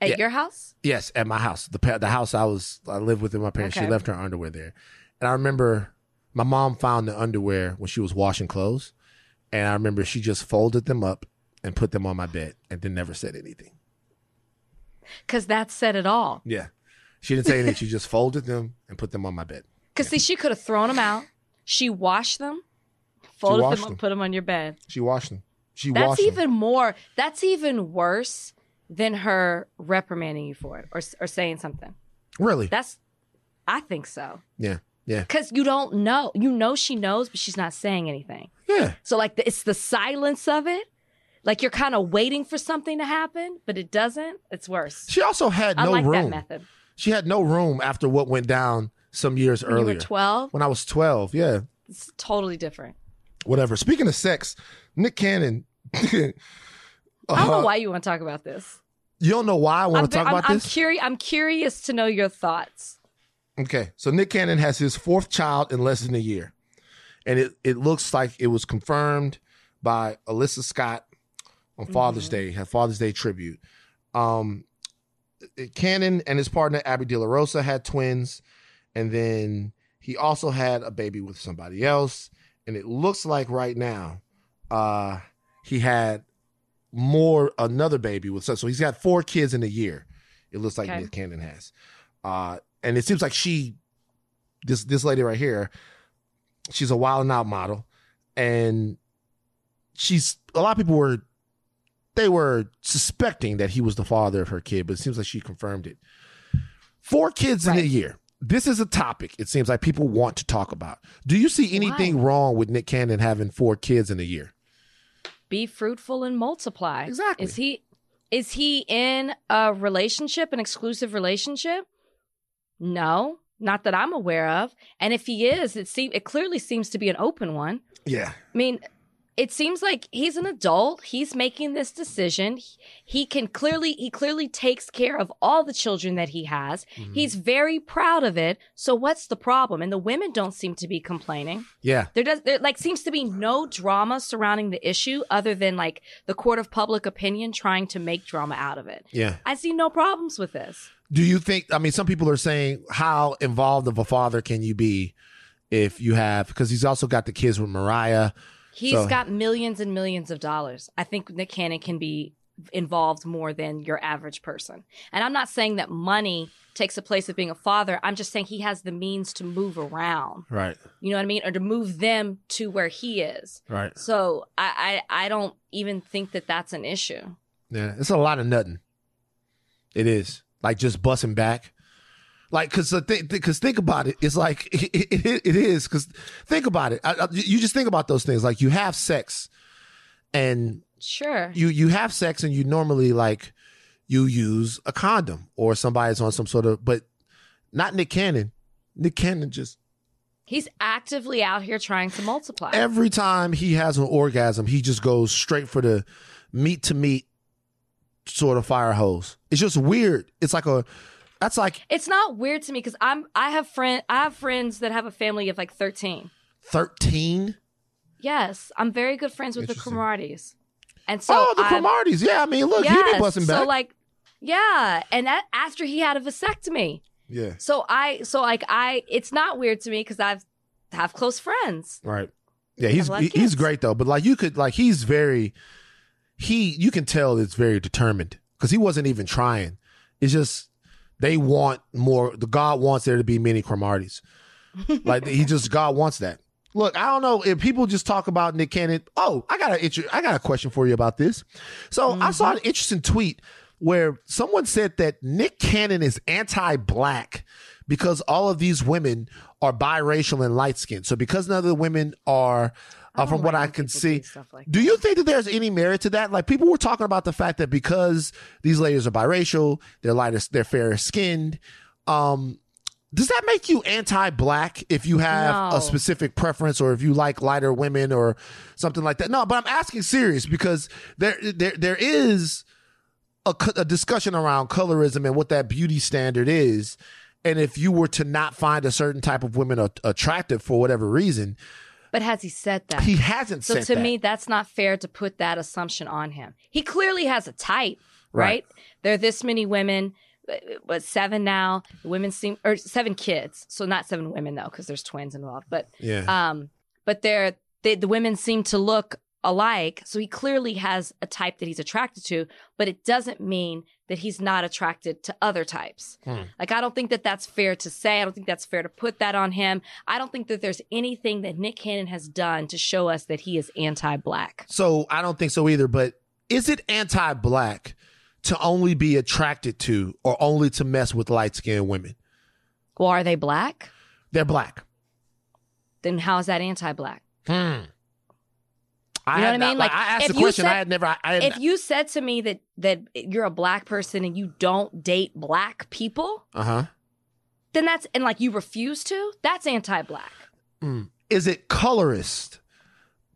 At Yeah. your house? yes, at my house, the pa- the house I was I lived with my parents, she left her underwear there, and I remember my mom found the underwear when she was washing clothes, and I remember she just folded them up and put them on my bed and then never said anything. Because that said it all. Yeah, she didn't say anything. she just folded them and put them on my bed. Because see, she could have thrown them out. She washed them, folded washed them up, them. put them on your bed. She washed them. She That's washed even them. more. That's even worse than her reprimanding you for it or or saying something. Really? That's, I think so. yeah, yeah, Because you don't know. You know she knows, but she's not saying anything. yeah. So like the, it's the silence of it. Like you're kind of waiting for something to happen, but it doesn't. It's worse. She also had I no like that room. method. She had no room after what went down some years When earlier. you were 12, when I was twelve, yeah, it's totally different. whatever. Speaking of sex, Nick Cannon. (laughs) I don't know uh, why you want to talk about this. You don't know why I want to talk I'm, about I'm this? curious. I'm curious to know your thoughts. Okay, so Nick Cannon has his fourth child in less than a year, and it it looks like it was confirmed by Alyssa Scott on Father's Day, had Father's Day tribute. Um, Cannon and his partner Abby De La Rosa had twins, and then he also had a baby with somebody else, and it looks like right now, uh, he had more another baby with such so he's got four kids in a year. It looks like Okay. Nick Cannon has. Uh, and it seems like she, this this lady right here, she's a wild and out model, and she's a lot of people were, they were suspecting that he was the father of her kid, but it seems like she confirmed it. Four kids in a year. This is a topic. It seems like people want to talk about. Do you see anything wrong with Nick Cannon having four kids in a year? Be fruitful and multiply. Exactly. Is he is he in a relationship, an exclusive relationship? No, not that I'm aware of. And if he is, it seems it clearly seems to be an open one. Yeah. I mean, it seems like he's an adult. He's making this decision. He, can clearly he clearly takes care of all the children that he has. Mm-hmm. He's very proud of it. So what's the problem? And the women don't seem to be complaining. Yeah. There does there like seems to be no drama surrounding the issue other than like the court of public opinion trying to make drama out of it. Yeah. I see no problems with this. Do you think? I mean, some people are saying, how involved of a father can you be if you have? Because he's also got the kids with Mariah. He's So- got millions and millions of dollars. I think Nick Cannon can be involved more than your average person. And I'm not saying that money takes the place of being a father. I'm just saying he has the means to move around. Right. You know what I mean? Or to move them to where he is. Right. So I, I, I don't even think that that's an issue. Yeah. It's a lot of nothing. It is like just busting back. Like, cause the thing, cause think about it. It's like (laughs) it, it, it is. Cause think about it. I, I- you just think about those things. Like you have sex, and Sure. you you have sex, and you normally like you use a condom or somebody's on some sort of, but not Nick Cannon. Nick Cannon just He's actively out here trying to multiply. every time he has an orgasm, he just goes straight for the meat to meat sort of fire hose. It's just weird. It's like a that's like it's not weird to me because I'm I have friend I have friends that have a family of like 13. 13. Yes, I'm very good friends with the. Cromarties. And so oh, the Cromarties. Yeah, I mean, look, he Yes, been busting back. So like yeah, and that after he had a vasectomy. yeah. So I so like I it's not weird to me cuz I've have close friends. Right. Yeah, he's he- he's great though. But like you could like he's very he you can tell it's very determined because he wasn't even trying. It's just they want more. The God wants there to be many Cromarties. (laughs) like he just God wants that. Look, I don't know if people just talk about Nick Cannon. Oh, I got a I got a question for you about this. So I saw mm-hmm. an interesting tweet where someone said that Nick Cannon is anti-black because all of these women are biracial and light skinned. So because none of the women are, uh, from what I can see, do like do you think that there's any merit to that? Like people were talking about the fact that because these ladies are biracial, they're lighter, they're fairer skinned. Um, does that make you anti-black if you have No. a specific preference or if you like lighter women or something like that? No, but I'm asking serious because there there there is a, a discussion around colorism and what that beauty standard is. And if you were to not find a certain type of women a- attractive for whatever reason, But has he said that? he hasn't So to that. me, that's not fair to put that assumption on him. He clearly has a type, Right. right? There are this many women, but seven now. The women seem or seven kids, so not seven women though, because there's twins involved. But yeah. um, but they're they, the women seem to look alike. So he clearly has a type that he's attracted to, but it doesn't mean that he's not attracted to other types. Hmm. Like, I don't think that that's fair to say. I don't think that's fair to put that on him. I don't think that there's anything that Nick Cannon has done to show us that he is anti black. So I don't think so either. But is it anti-black to only be attracted to or only to mess with light-skinned women? Well, are they black? They're black. Then how is that anti black? Hmm. I You know what I mean? Like, Like, I asked the question. said- I had never. I had, If you said to me that, that you're a black person and you don't date black people, uh huh. then that's, and like you refuse to, that's anti black. Is it colorist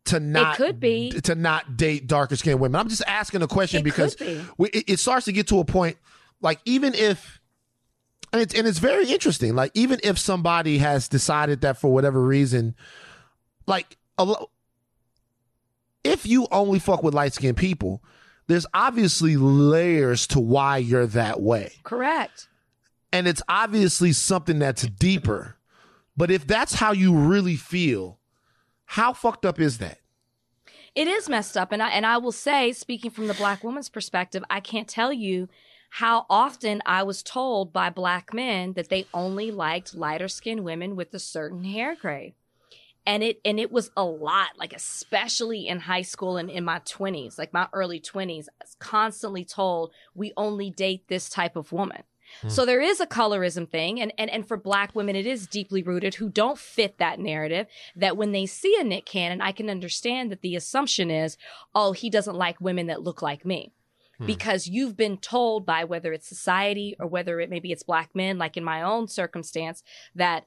to not? it could be. to not date darker skinned women. I'm just asking a question It because be. we, it, it starts to get to a point. Like even if. And it's, and it's very interesting. Like even if somebody has decided that for whatever reason, like a, if you only fuck with light skinned people, there's obviously layers to why you're that way. Correct. And it's obviously something that's deeper. But if that's how you really feel, how fucked up is that? It is messed up, and I and I will say, speaking from the black woman's perspective, I can't tell you how often I was told by black men that they only liked lighter skinned women with a certain hair grade. And it and it was a lot, like especially in high school and in my twenties, like my early twenties, I was constantly told we only date this type of woman. So there is a colorism thing, and, and and for black women, it is deeply rooted who don't fit that narrative. That when they see a Nick Cannon, I can understand that the assumption is, oh, he doesn't like women that look like me. Hmm. because you've been told by whether it's society or whether it maybe it's black men, like in my own circumstance, that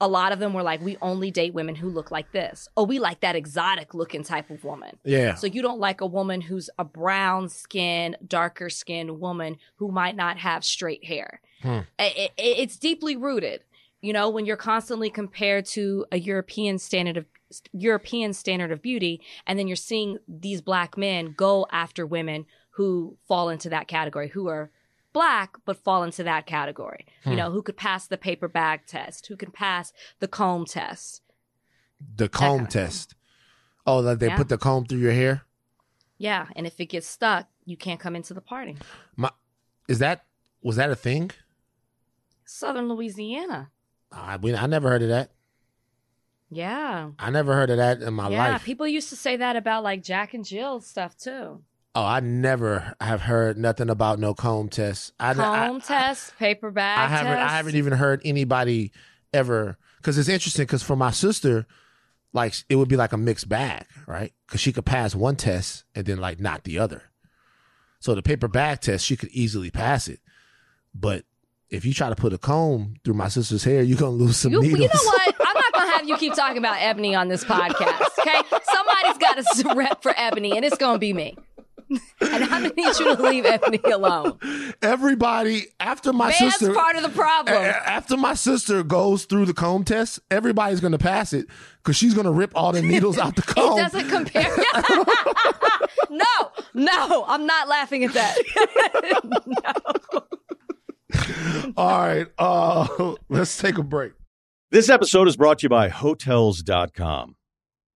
a lot of them were like, we only date women who look like this. Oh, we like that exotic looking type of woman. Yeah. So you don't like a woman who's a brown skin, darker skinned woman who might not have straight hair. Hmm. It- it- it's deeply rooted. You know, when you're constantly compared to a European standard of European standard of beauty, and then you're seeing these black men go after women who fall into that category, who are black but fall into that category. You Hmm. know, who could pass the paper bag test, who can pass the comb test. the comb kind of thing. test. Oh, that they Yeah. put the comb through your hair. Yeah, and if it gets stuck, you can't come into the party. My, is that was that a thing? Southern Louisiana. I we, I never heard of that. Yeah. I never heard of that in my yeah, life. people used to say that about like Jack and Jill stuff too. Oh, I never have heard nothing about no comb test. I, I- Comb test, paper bag I haven't. test. I haven't even heard anybody ever. Because it's interesting. Because for my sister, like it would be like a mixed bag, right? Because she could pass one test and then like not the other. So the paper bag test, she could easily pass it. But if you try to put a comb through my sister's hair, you're gonna lose some You, you needles. know what? (laughs) I'm not gonna have you keep talking about Ebony on this podcast. Okay, somebody's got to (laughs) rep for Ebony, and it's gonna be me. (laughs) and I'm gonna need you to leave Ebony alone. Everybody after my Man's sister, part of the problem. a- a- after my sister goes through the comb test, everybody's gonna pass it because she's gonna rip all the needles out the (laughs) comb. It doesn't compare. (laughs) no, no, I'm not laughing at that. All right, uh, let's take a break. This episode is brought to you by Hotels.com.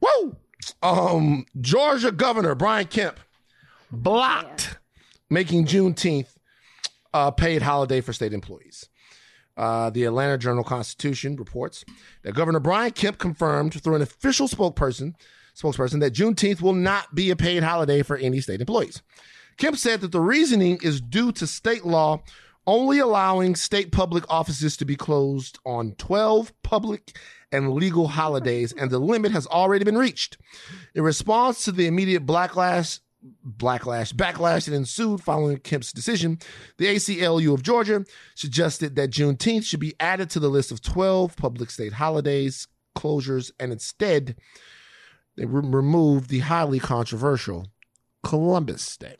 Woo! Um, Georgia Governor Brian Kemp blocked making Juneteenth a paid holiday for state employees. Uh, the Atlanta Journal Constitution reports that Governor Brian Kemp confirmed through an official spokesperson spokesperson that Juneteenth will not be a paid holiday for any state employees. Kemp said that the reasoning is due to state law only allowing state public offices to be closed on 12 public and legal holidays, and the limit has already been reached. In response to the immediate backlash, backlash, backlash that ensued following Kemp's decision, the ACLU of Georgia suggested that Juneteenth should be added to the list of 12 public state holidays closures, and instead they re- removed the highly controversial Columbus Day.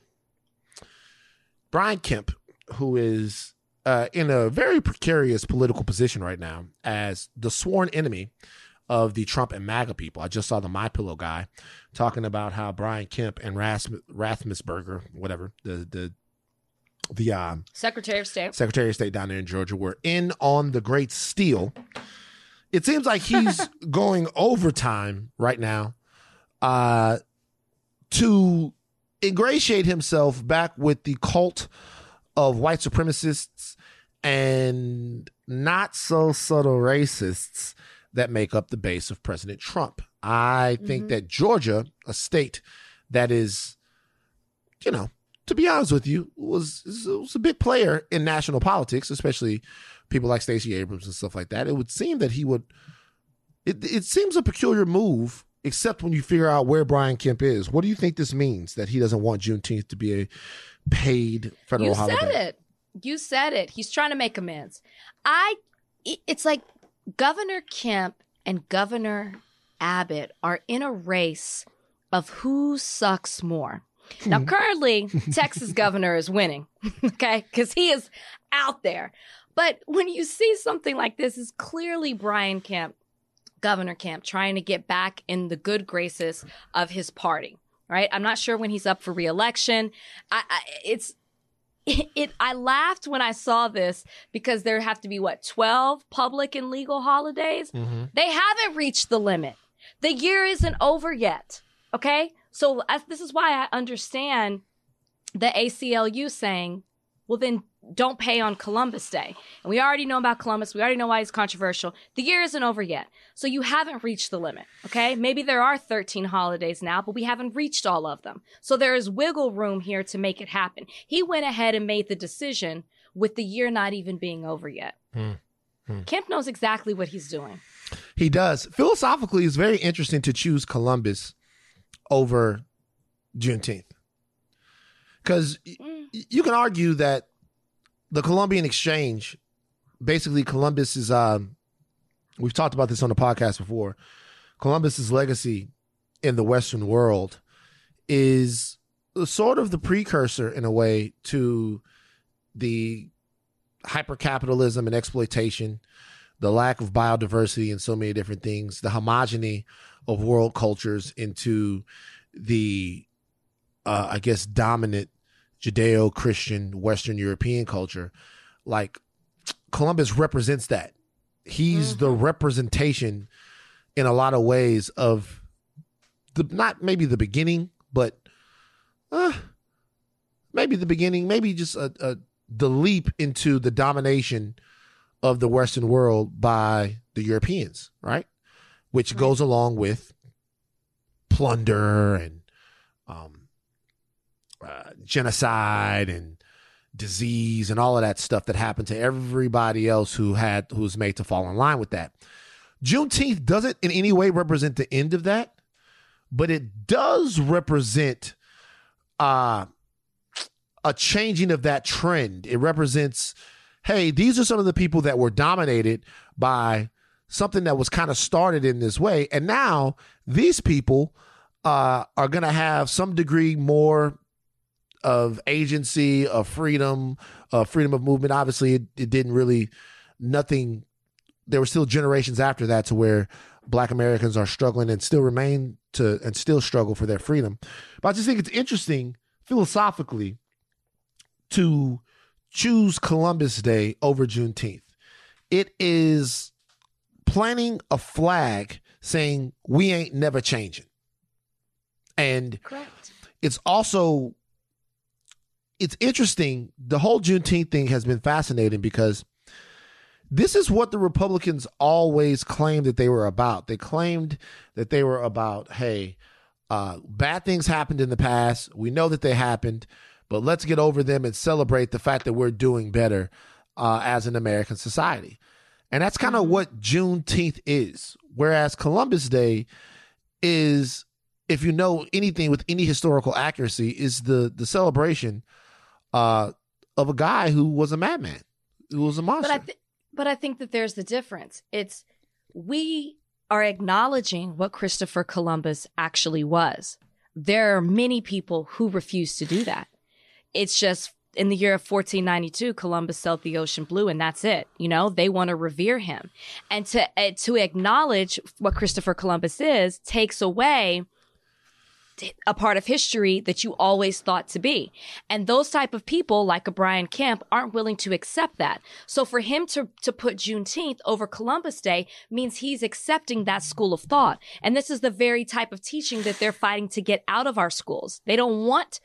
Brian Kemp, who is uh, in a very precarious political position right now as the sworn enemy of the Trump and MAGA people. I just saw the My Pillow guy talking about how Brian Kemp and Rasmus, Rathmusberger, whatever the the the um, Secretary of State. Secretary of State down there in Georgia were in on the great steal it seems like he's (laughs) going overtime right now uh, to ingratiate himself back with the cult of white supremacists and not so subtle racists that make up the base of President Trump. I think Mhm. that Georgia, a state that is, you know, to be honest with you, was was a big player in national politics, especially people like Stacey Abrams and stuff like that. It would seem that he would. It it seems a peculiar move, except when you figure out where Brian Kemp is. What do you think this means that he doesn't want Juneteenth to be a paid federal holiday. you holiday? said it. You said it. He's trying to make amends. I. It's like Governor Kemp and Governor Abbott are in a race of who sucks more. Now, hmm. currently, (laughs) Texas governor is winning, (laughs) okay, because he is out there. But when you see something like this, is clearly Brian Kemp, Governor Kemp, trying to get back in the good graces of his party. Right? I'm not sure when he's up for reelection. I, I it's it, (laughs) it I laughed when I saw this because there have to be what 12 public and legal holidays. Mhm. They haven't reached the limit. The year isn't over yet. Okay? So as, this is why I understand the ACLU saying, well, then don't pay on Columbus Day. And we already know about Columbus. We already know why he's controversial. The year isn't over yet. So you haven't reached the limit. Okay? Maybe there are 13 holidays now, but we haven't reached all of them. So there is wiggle room here to make it happen. He went ahead and made the decision with the year not even being over yet. Hmm. Hmm. Kemp knows exactly what he's doing. He does. Philosophically, it's very interesting to choose Columbus over Juneteenth. Because Mm. you can argue that the Columbian Exchange, basically Columbus is um we've talked about this on the podcast before. Columbus's legacy in the Western world is sort of the precursor in a way to the hypercapitalism and exploitation, the lack of biodiversity and so many different things, the homogeny of world cultures into the uh, I guess dominant Judeo Christian Western European culture. Like Columbus represents that. He's the representation in a lot of ways of the not maybe the beginning, but uh, maybe the beginning, maybe just a, a the leap into the domination of the Western world by the Europeans, right? Which Right. goes along with plunder and um, uh, genocide and disease and all of that stuff that happened to everybody else who had who was made to fall in line with that. Juneteenth doesn't in any way represent the end of that, but it does represent uh a changing of that trend. It represents, hey, these are some of the people that were dominated by something that was kind of started in this way. And now these people uh, are going to have some degree more of agency, of freedom, of freedom of movement. Obviously, it, it didn't really, nothing, there were still generations after that to where black Americans are struggling and still remain to, and still struggle for their freedom. But I just think it's interesting philosophically to choose Columbus Day over Juneteenth. It is planting a flag saying we ain't never changing. And Correct. it's also it's interesting. The whole Juneteenth thing has been fascinating because this is what the Republicans always claimed that they were about. They claimed that they were about, hey, uh, bad things happened in the past. We know that they happened, but let's get over them and celebrate the fact that we're doing better uh, as an American society. And that's kind of what Juneteenth is. Whereas Columbus Day is, if you know anything with any historical accuracy, is the the celebration uh, of a guy who was a madman, who was a monster. But I th- but I think that there's the difference. It's we are acknowledging what Christopher Columbus actually was. There are many people who refuse to do that. It's just in the year of 1492, Columbus sailed the ocean blue, and that's it. You know, they want to revere him, and to uh, to acknowledge what Christopher Columbus is takes away a part of history that you always thought to be. And those type of people, like a Brian Kemp, aren't willing to accept that. So for him to, to put Juneteenth over Columbus Day means he's accepting that school of thought. And this is the very type of teaching that they're fighting to get out of our schools. They don't want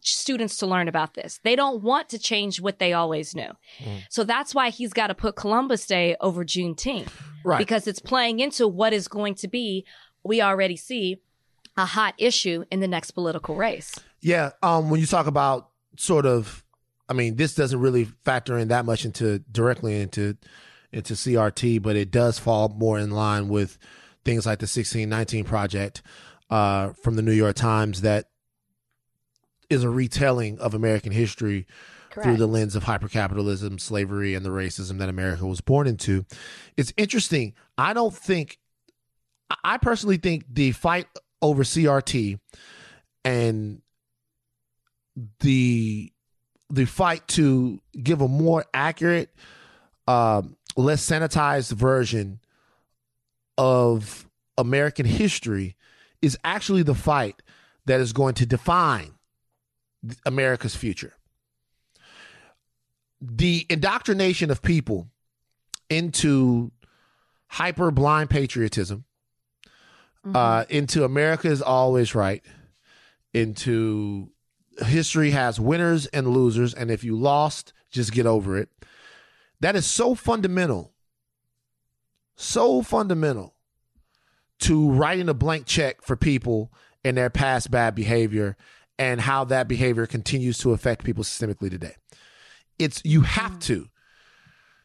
students to learn about this. They don't want to change what they always knew. Mm. So that's why he's got to put Columbus Day over Juneteenth. Right. Because it's playing into what is going to be, we already see, a hot issue in the next political race. Yeah. Um, when you talk about sort of, I mean, this doesn't really factor in that much into directly into into CRT, but it does fall more in line with things like the 1619 project uh, from the New York Times that is a retelling of American history through the lens of hypercapitalism, slavery, and the racism that America was born into. It's interesting. I don't think, I personally think the fight over CRT and the the fight to give a more accurate, um, less sanitized version of American history is actually the fight that is going to define America's future. The indoctrination of people into hyper blind patriotism, uh, into America is always right, into history has winners and losers, and if you lost, just get over it. That is so fundamental, so fundamental to writing a blank check for people and their past bad behavior and how that behavior continues to affect people systemically today. It's you have to,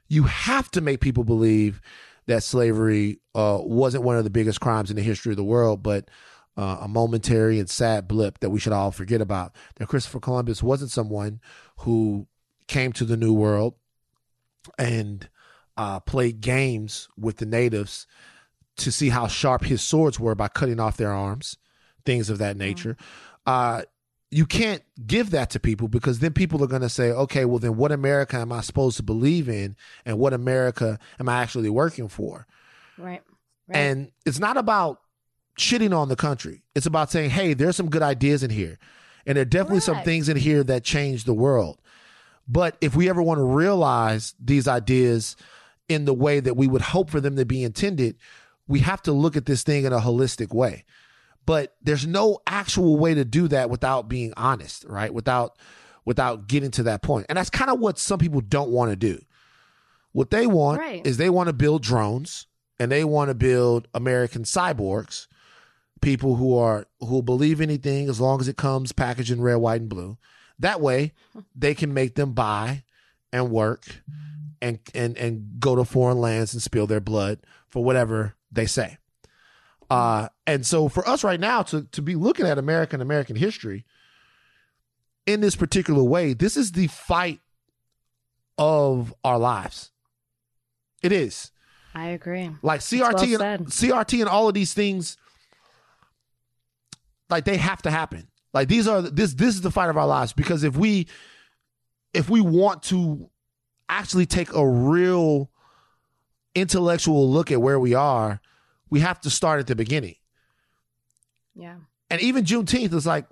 you have to make people believe that slavery uh, wasn't one of the biggest crimes in the history of the world, but uh, a momentary and sad blip that we should all forget about. That Christopher Columbus wasn't someone who came to the New World and uh, played games with the natives to see how sharp his swords were by cutting off their arms, things of that nature. Uh, you can't give that to people because then people are going to say, okay, well, then what America am I supposed to believe in and what America am I actually working for? Right. And it's not about shitting on the country. It's about saying, hey, there's some good ideas in here. And there are definitely some things in here that change the world. But if we ever want to realize these ideas in the way that we would hope for them to be intended, we have to look at this thing in a holistic way. But there's no actual way to do that without being honest, right? Without without getting to that point. And that's kind of what some people don't want to do. What they want Right. is they want to build drones and they want to build American cyborgs, people who are who believe anything as long as it comes packaged in red, white, and blue. That way, they can make them buy and work and and and go to foreign lands and spill their blood for whatever they say. Uh, and so for us right now to to be looking at American American history in this particular way, this is the fight of our lives. It is I agree. like CRT well and CRT and all of these things. Like they have to happen. Like these are this this is the fight of our lives because if we if we want to actually take a real intellectual look at where we are, we have to start at the beginning. Yeah. And even Juneteenth is like,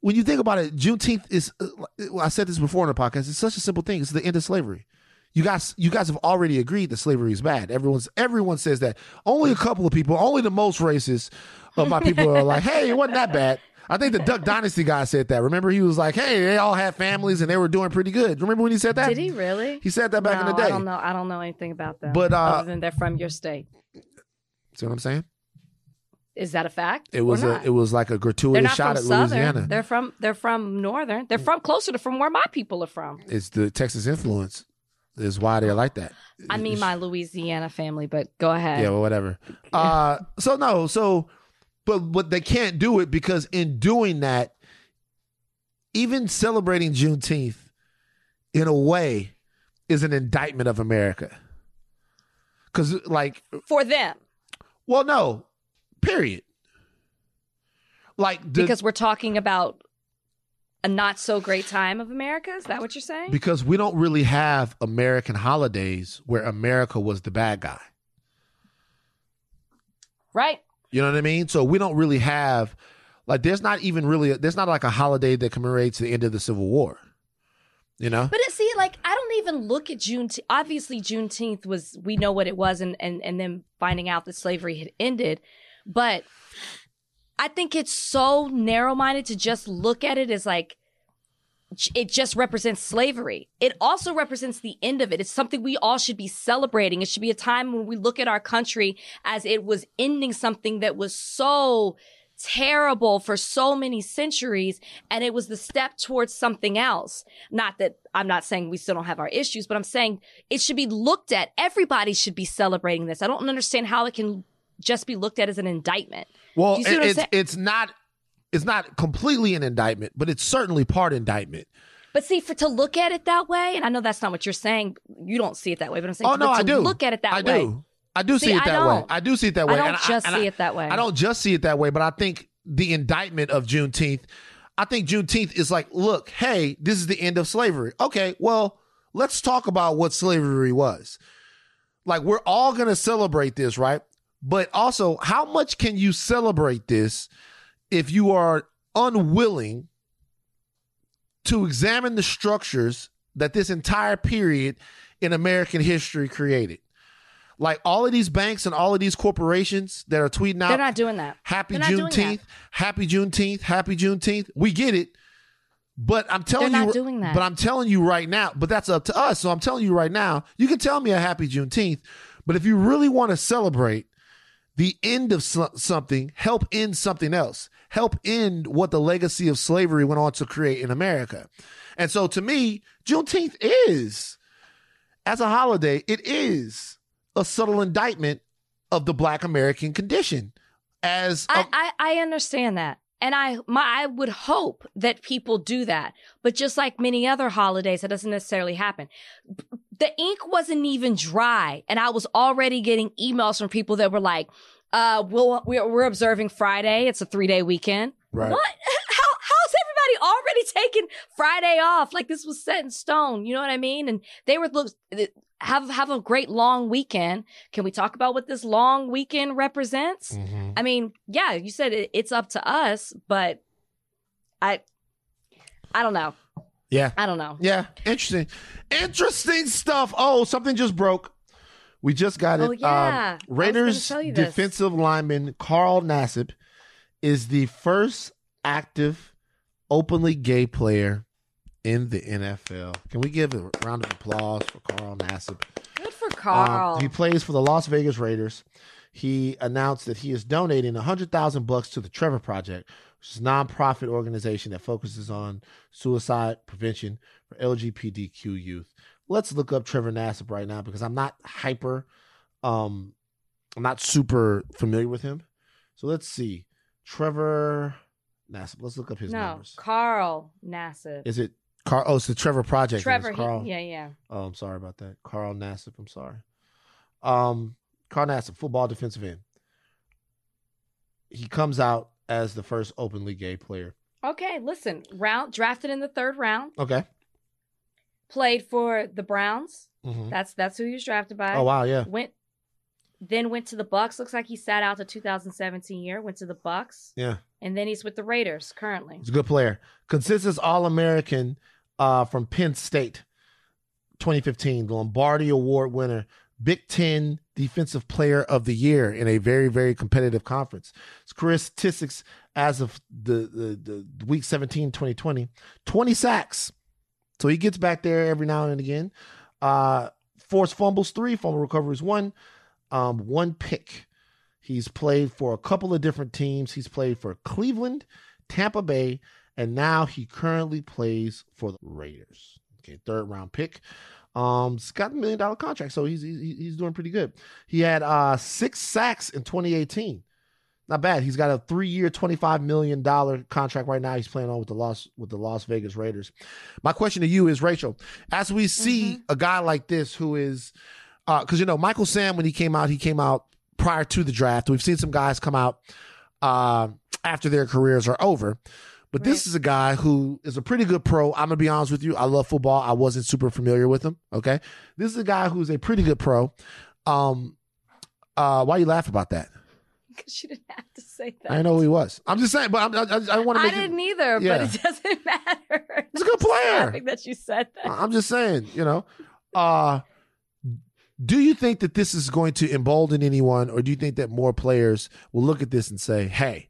when you think about it, Juneteenth is. uh, well, I said this before in the podcast. It's such a simple thing. It's the end of slavery. You guys, you guys have already agreed that slavery is bad. Everyone's everyone says that. Only a couple of people, only the most racist of my people are like, "Hey, it wasn't that bad." I think the Duck Dynasty guy said that. Remember, he was like, "Hey, they all had families and they were doing pretty good." Remember when he said that? Did he really? He said that back in the day. I don't know. I don't know anything about them. But, uh, other than they're from your state, See what I'm saying? is that a fact? It was a, it was like a gratuitous shot at southern. Louisiana. They're from. They're from northern. They're from closer to from where my people are from. It's the Texas influence is why they're like that. I mean, my Louisiana family, but go ahead. Yeah, well, whatever. Uh, so no, so but but they can't do it because in doing that, even celebrating Juneteenth, in a way, is an indictment of America. Because like, For them, well, no, period. Like the, because we're talking about a not so great time of America. Is that what you're saying? because we don't really have American holidays where America was the bad guy. right. You know what I mean? So we don't really have Like there's not even really there's not like a holiday that commemorates the end of the Civil War. You know? But it, see, like I don't even look at Juneteenth. Obviously, Juneteenth was we know what it was, and and and then finding out that slavery had ended. But I think it's so narrow minded to just look at it as like it just represents slavery. It also represents the end of it. It's something we all should be celebrating. It should be a time when we look at our country as it was ending something that was so terrible for so many centuries and it was the step towards something else. Not that I'm not saying we still don't have our issues, but I'm saying it should be looked at. Everybody should be celebrating this. I don't understand how it can just be looked at as an indictment. Well, Do you see what I'm it's it's not it's not completely an indictment, but it's certainly part indictment. But see, for to look at it that way, and I know that's not what you're saying. You don't see it that way, but I'm saying Oh no, I do. look at it that I way. do. I do see, See, it I that way. don't. I do see it that way. I way. don't and just and see it that way. I don't just see it that way, but I think the indictment of Juneteenth, I think Juneteenth is like, look, hey, this is the end of slavery. Okay, well, let's talk about what slavery was. Like, we're all going to celebrate this, right? But also, how much can you celebrate this if you are unwilling to examine the structures that this entire period in American history created? Like all of these banks and all of these corporations that are tweeting out They're not doing that. Happy They're not doing Juneteenth, Happy Juneteenth, Happy Juneteenth. We get it. But I'm telling They're you not doing that. But I'm telling you right now, but that's up to us. So I'm telling you right now, you can tell me a happy Juneteenth, but if you really want to celebrate the end of so- something, help end something else. Help end what the legacy of slavery went on to create in America. And so to me, Juneteenth is, as a holiday, it is a subtle indictment of the black American condition. As a- I, I, I understand that. And I my I would hope that people do that. But just like many other holidays, that doesn't necessarily happen. The ink wasn't even dry, and I was already getting emails from people that were like, uh, we'll, we're, we're observing Friday. It's a three day weekend. Right. What? (laughs) How, how's everybody already (laughs) taking Friday off? Like this was set in stone. You know what I mean? And they were look, have, have a great long weekend. Can we talk about what this long weekend represents? Mhm. I mean, yeah, you said it, it's up to us, but I, I don't know. yeah. I don't know. Yeah, interesting. Interesting stuff. Oh, something just broke. We just got it. Oh, yeah. I Raiders tell you this. defensive lineman Carl Nassib is the first active openly gay player in the NFL. Can we give a round of applause for Carl Nassib? Good for Um, Carl. he plays for the Las Vegas Raiders. He announced that he is donating a hundred thousand bucks to the Trevor Project, which is a nonprofit organization that focuses on suicide prevention for LGBTQ youth. Let's look up Trevor Nassib right now because I'm not hyper, um, I'm not super familiar with him. So let's see, Trevor Nassib. Let's look up his no, numbers. Carl Nassib. Is it Carl? Oh, it's the Trevor Project. Trevor. Carl. He, yeah, yeah. Oh, I'm sorry about that. Carl Nassib. I'm sorry. Um, Carl Nassib, football defensive end. He comes out as the first openly gay player. Okay, listen. Round drafted in the third round. Okay. Played for the Browns. Mhm. That's that's who he was drafted by. Oh wow, yeah, Went then went to the Bucks. Looks like he sat out the 2017 year. Went to the Bucks, yeah. and then he's with the Raiders currently. He's a good player. Consensus All American uh, from Penn State, 2015, the Lombardi Award winner, Big Ten Defensive Player of the Year in a very very competitive conference. His career statistics as of the the, the week 17, 2020, 20 sacks. So he gets back there every now and again. Uh, forced fumbles three, fumble recoveries one, um, one pick. He's played for a couple of different teams. He's played for Cleveland, Tampa Bay, and now he currently plays for the Raiders. Okay, third round pick. Um, he's got a million dollar contract, so he's he's, he's doing pretty good. He had uh six sacks in 2018. Not bad. He's got a three year, twenty five million dollar contract right now. He's playing on with the Las with the Las Vegas Raiders. My question to you is, Rachel, as we see a guy like this who is, because you know Michael Sam when he came out, he came out prior to the draft. We've seen some guys come out uh, after their careers are over. But this is a guy who is a pretty good pro. I'm gonna be honest with you. I love football. I wasn't super familiar with him. Okay, this is a guy who's a pretty good pro. Um, uh, why you laugh about that? (laughs) because you didn't have to say that. I didn't know who he was. I'm just saying, but I'm, I, I want to I make it. didn't either, Yeah. but it doesn't (laughs) matter. He's a good player. I think that you said that. I'm just saying, you know. Uh do you think that this is going to embolden anyone, or do you think that more players will look at this and say, "Hey,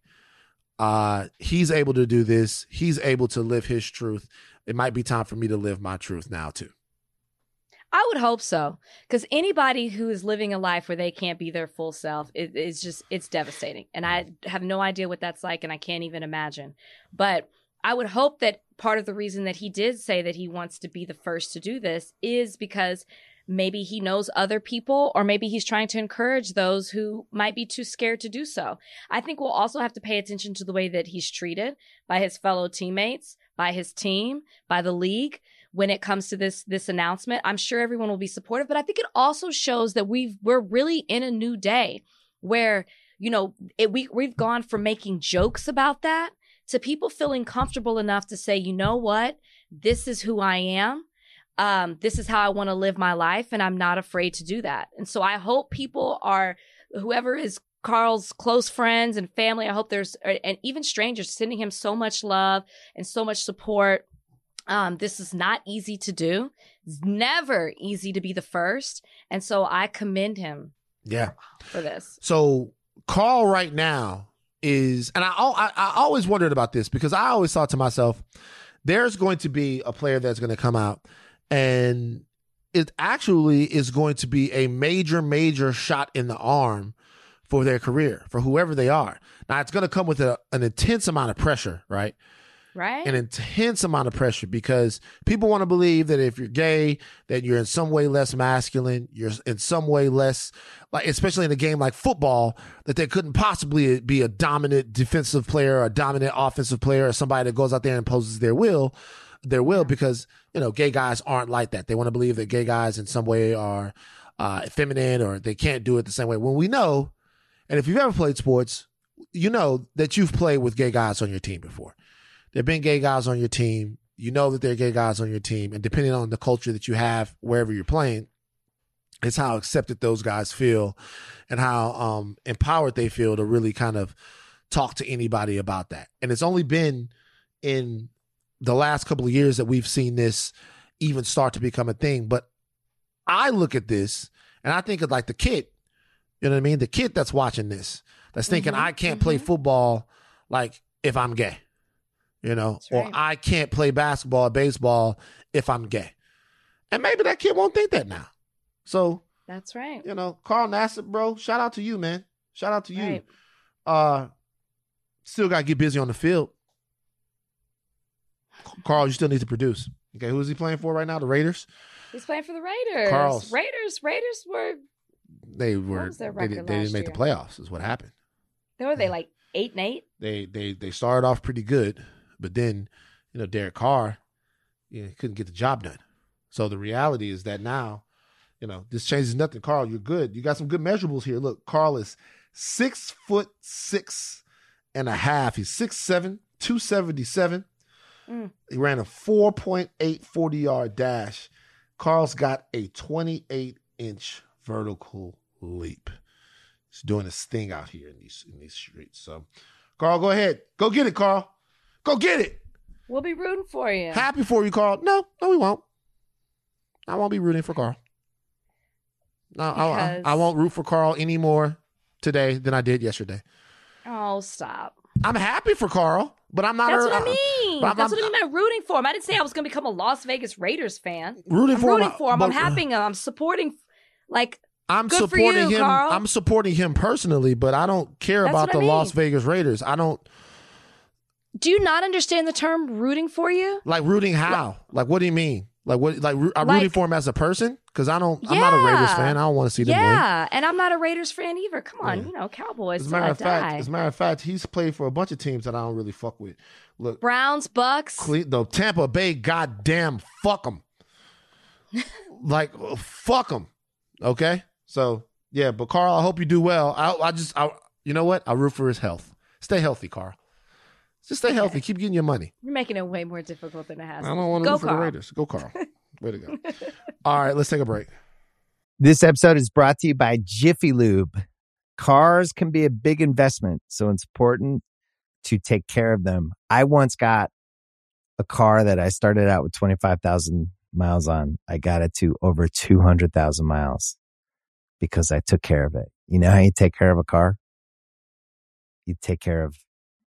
uh, he's able to do this. He's able to live his truth. It might be time for me to live my truth now too." I would hope so, because anybody who is living a life where they can't be their full self is it's just it's devastating, and I have no idea what that's like, and I can't even imagine. But I would hope that part of the reason that he did say that he wants to be the first to do this is because maybe he knows other people, or maybe he's trying to encourage those who might be too scared to do so. I think we'll also have to pay attention to the way that he's treated by his fellow teammates, by his team, by the league when it comes to this this announcement. I'm sure everyone will be supportive, but I think it also shows that we've we're really in a new day where you know it, we we've gone from making jokes about that to people feeling comfortable enough to say, you know what, this is who I am. Um, this is how I want to live my life, and I'm not afraid to do that. And so I hope people are whoever is Carl's close friends and family. I hope there's and even strangers sending him so much love and so much support. Um, this is not easy to do. It's never easy to be the first. And so I commend him Yeah. for this. So Carl right now is, and I, I I always wondered about this because I always thought to myself, there's going to be a player that's going to come out, and it actually is going to be a major, major shot in the arm for their career for whoever they are. Now it's going to come with a, an intense amount of pressure, right? Right? an intense amount of pressure because people want to believe that if you're gay, that you're in some way less masculine, you're in some way less like especially in a game like football, that there couldn't possibly be a dominant defensive player, or a dominant offensive player, or somebody that goes out there and imposes their will, their will because, you know, gay guys aren't like that. They want to believe that gay guys in some way are uh feminine or they can't do it the same way. When we know, and if you've ever played sports, you know that you've played with gay guys on your team before there have been gay guys on your team. You know that there are gay guys on your team. And depending on the culture that you have wherever you're playing, it's how accepted those guys feel and how um, empowered they feel to really kind of talk to anybody about that. And it's only been in the last couple of years that we've seen this even start to become a thing. But I look at this and I think of like the kid, you know what I mean? The kid that's watching this, that's thinking, Mhm, I can't play mhm. football like if I'm gay you know, That's or. I can't play basketball or baseball if I'm gay. And maybe that kid won't think that now. So, That's right. you know, Carl Nassib, bro, shout out to you, man. Shout out to you. Uh still gotta get busy on the field. Carl, you still need to produce. Okay, who is he playing for right now? The Raiders? He's playing for the Raiders. Carl's- Raiders. Raiders were They were they, didn't last make the playoffs, is what happened. they were they like eight and eight. They they they started off pretty good, but then, you know, Derek Carr, you know, couldn't get the job done. So the reality is that now, you know, this changes nothing. Carl, you're good. You got some good measurables here. Look, Carl is six foot six and a half. He's six seven, two seventy seven. Mm. He ran a 4.8 40 yard dash. Carl's got a 28 inch vertical leap. He's doing his thing out here in these in these streets. So, Carl, go ahead, go get it, Carl. Go get it. We'll be rooting for you. Happy for you, Carl. No, no, we won't. I won't be rooting for Carl. No, I, I, Because- I won't root for Carl anymore today than I did yesterday. oh, stop. I'm happy for Carl, but I'm not. That's a- what I mean. but I'm- That's what I mean by rooting for him. I didn't say I was going to become a Las Vegas Raiders fan. Rooting I'm for rooting him, for him. but- uh, I'm helping him. I'm supporting. Like I'm Good for supporting you, him. Carl. I'm supporting him personally, but I don't care That's about the I Las. Vegas Raiders. I don't Do you not understand the term rooting for you? like rooting. How? Like, what do you mean? Like, what? Like, rooting Like- for him as a person because I don't. Yeah. I'm not a Raiders fan. I don't want to see them win. Yeah, and I'm not a Raiders fan either. Come on, Yeah. you know, Cowboys As a matter of fact, die. as a matter of fact, he's played for a bunch of teams that I don't really fuck with. Look, Browns, Bucks. Cle- the Tampa Bay, goddamn, fuck them. (laughs) like, uh, fuck them. Okay, so yeah, but Carl, I hope you do well. I, I just, I, you know what? I root for his health. Stay healthy, Carl. Just stay healthy. Keep getting your money. You're making it way more difficult than it has. To be. I don't want to Go, root for the Raiders. Go, Carl. (laughs) Way to go. All right, let's take a break. This episode is brought to you by Jiffy Lube. Cars can be a big investment, so it's important to take care of them. I once got a car that I started out with 25,000 miles on. I got it to over 200,000 miles because I took care of it. You know how you take care of a car? You take care of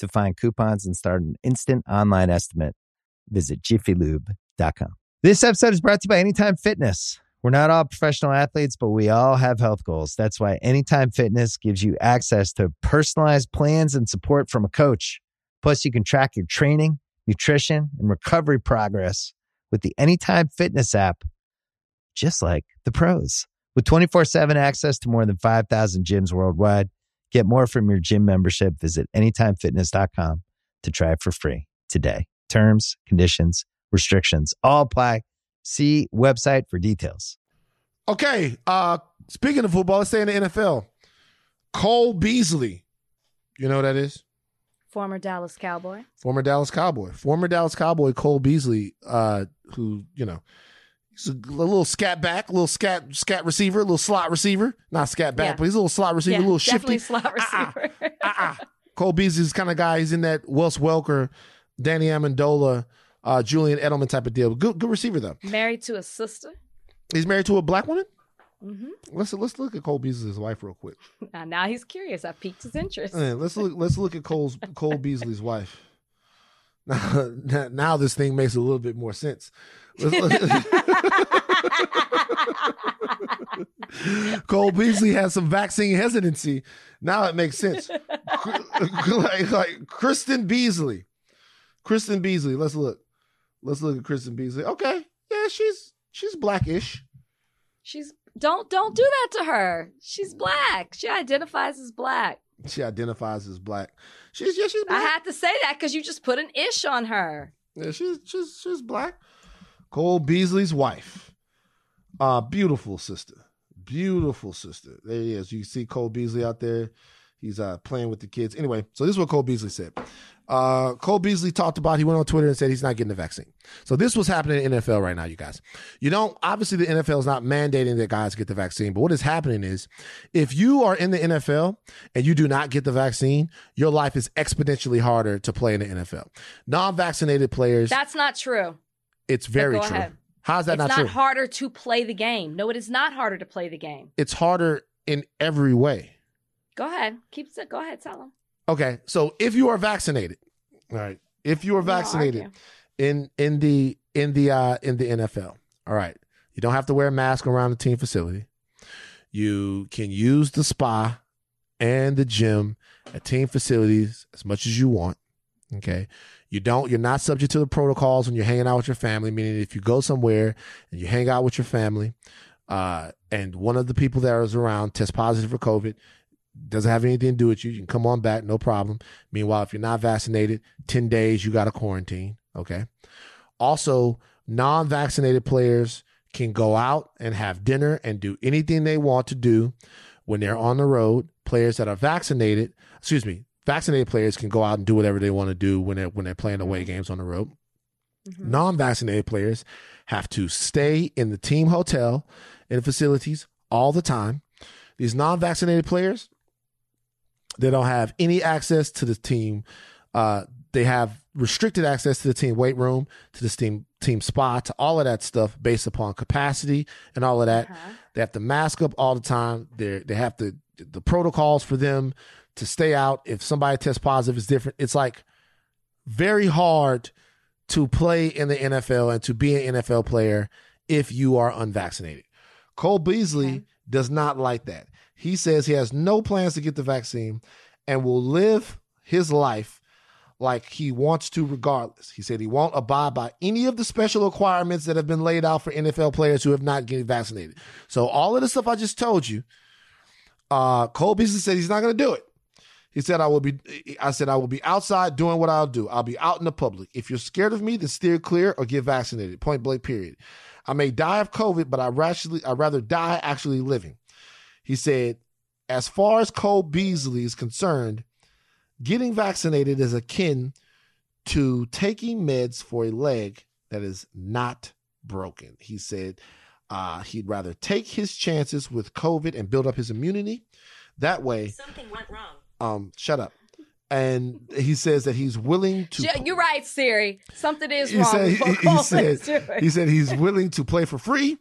To find coupons and start an instant online estimate, visit jiffylube.com. This episode is brought to you by Anytime Fitness. We're not all professional athletes, but we all have health goals. That's why Anytime Fitness gives you access to personalized plans and support from a coach. Plus, you can track your training, nutrition, and recovery progress with the Anytime Fitness app, just like the pros. With 24 7 access to more than 5,000 gyms worldwide, get more from your gym membership. Visit AnytimeFitness.com to try it for free today. Terms, conditions, restrictions all apply. See website for details. Okay. Uh speaking of football, let's stay in the NFL. Cole Beasley. You know who that is? Former Dallas Cowboy. Former Dallas Cowboy. Former Dallas Cowboy Cole Beasley, uh, who, you know, he's a, little scat back, a little scat scat receiver, a little slot receiver. Not scat back, Yeah. but he's a little slot receiver, a little shifty. slot Uh-uh. receiver. uh-uh. (laughs) Cole Beasley's the kind of guy. He's in that Wes Welker, Danny Amendola, uh, Julian Edelman type of deal. Good, good receiver though. Married to a sister. He's married to a black woman. hmm Let's let's look at Cole Beasley's wife real quick. (laughs) Now, now he's curious. I piqued his interest. Yeah, let's look. Let's look at Cole's Cole Beasley's wife. Now, (laughs) now- this thing makes a little bit more sense. (laughs) Cole Beasley has some vaccine hesitancy. Now it makes sense. (laughs) like, like Kristen Beasley. Kristen Beasley. Let's look. Let's look at Kristen Beasley. Okay, yeah, she's she's blackish. She's don't don't do that to her. She's black. She identifies as black. She identifies as black. She's yeah, she's I black. had to say that because you just put an ish on her. Yeah, she's she's she's black. Cole Beasley's wife. Uh beautiful sister. Beautiful sister. There he is. You see Cole Beasley out there. He's uh playing with the kids. Anyway, so this is what Cole Beasley said. Uh Cole Beasley talked about he went on Twitter and said he's not getting the vaccine. So this was happening in NFL right now, you guys. You don't obviously the NFL is not mandating that guys get the vaccine, but what is happening is if you are in the NFL and you do not get the vaccine, your life is exponentially harder to play in the NFL. Non-vaccinated players That's not true. it's very true. ahead. How's that it's not, not, true? harder to play the game. No, it is not harder to play the game. It's harder in every way. Go ahead. Keep it. go ahead. Tell them. Okay, so if you are vaccinated, all right, if you are vaccinated in in the in the uh in the NFL, all right, you don't have to wear a mask around the team facility. You can use the spa and the gym at team facilities as much as you want. Okay. You don't, you're not subject to the protocols when you're hanging out with your family, meaning if you go somewhere and you hang out with your family, uh, and one of the people that is around tests positive for COVID, doesn't have anything to do with you. You can come on back, no problem. Meanwhile, if you're not vaccinated, 10 days, you got to quarantine. Okay. Also, non vaccinated players can go out and have dinner and do anything they want to do when they're on the road. Players that are vaccinated, excuse me, vaccinated players can go out and do whatever they want to do when they're when they're playing away mm-hmm. games on the road. Mm-hmm. Non-vaccinated players have to stay in the team hotel and facilities all the time. These non-vaccinated players, they don't have any access to the team. Uh, they have restricted access to the team weight room, to the team team spa, to all of that stuff based upon capacity and all of that. They have to mask up all the time. They they have to the protocols for them to stay out. If somebody tests positive, is different. It's like very hard to play in the NFL and to be an NFL player if you are unvaccinated. Cole Beasley does not like that. He says he has no plans to get the vaccine and will live his life like he wants to regardless. He said he won't abide by any of the special requirements that have been laid out for NFL players who have not getting vaccinated. So all of the stuff I just told you, uh, Cole Beasley said he's not going to do it. He said, I will be, I said, I will be outside doing what I'll do. I'll be out in the public. If you're scared of me, then steer clear or get vaccinated. Point blank, period. I may die of COVID, but I rationally, I'd rather die actually living. He said, as far as Cole Beasley is concerned, getting vaccinated is akin to taking meds for a leg that is not broken. He said uh, he'd rather take his chances with COVID and build up his immunity. That way, Something went wrong. um, shut up. And he says that he's willing to. You're right, Siri. Something is He wrong. said, he, what he said, he said he's willing to play for free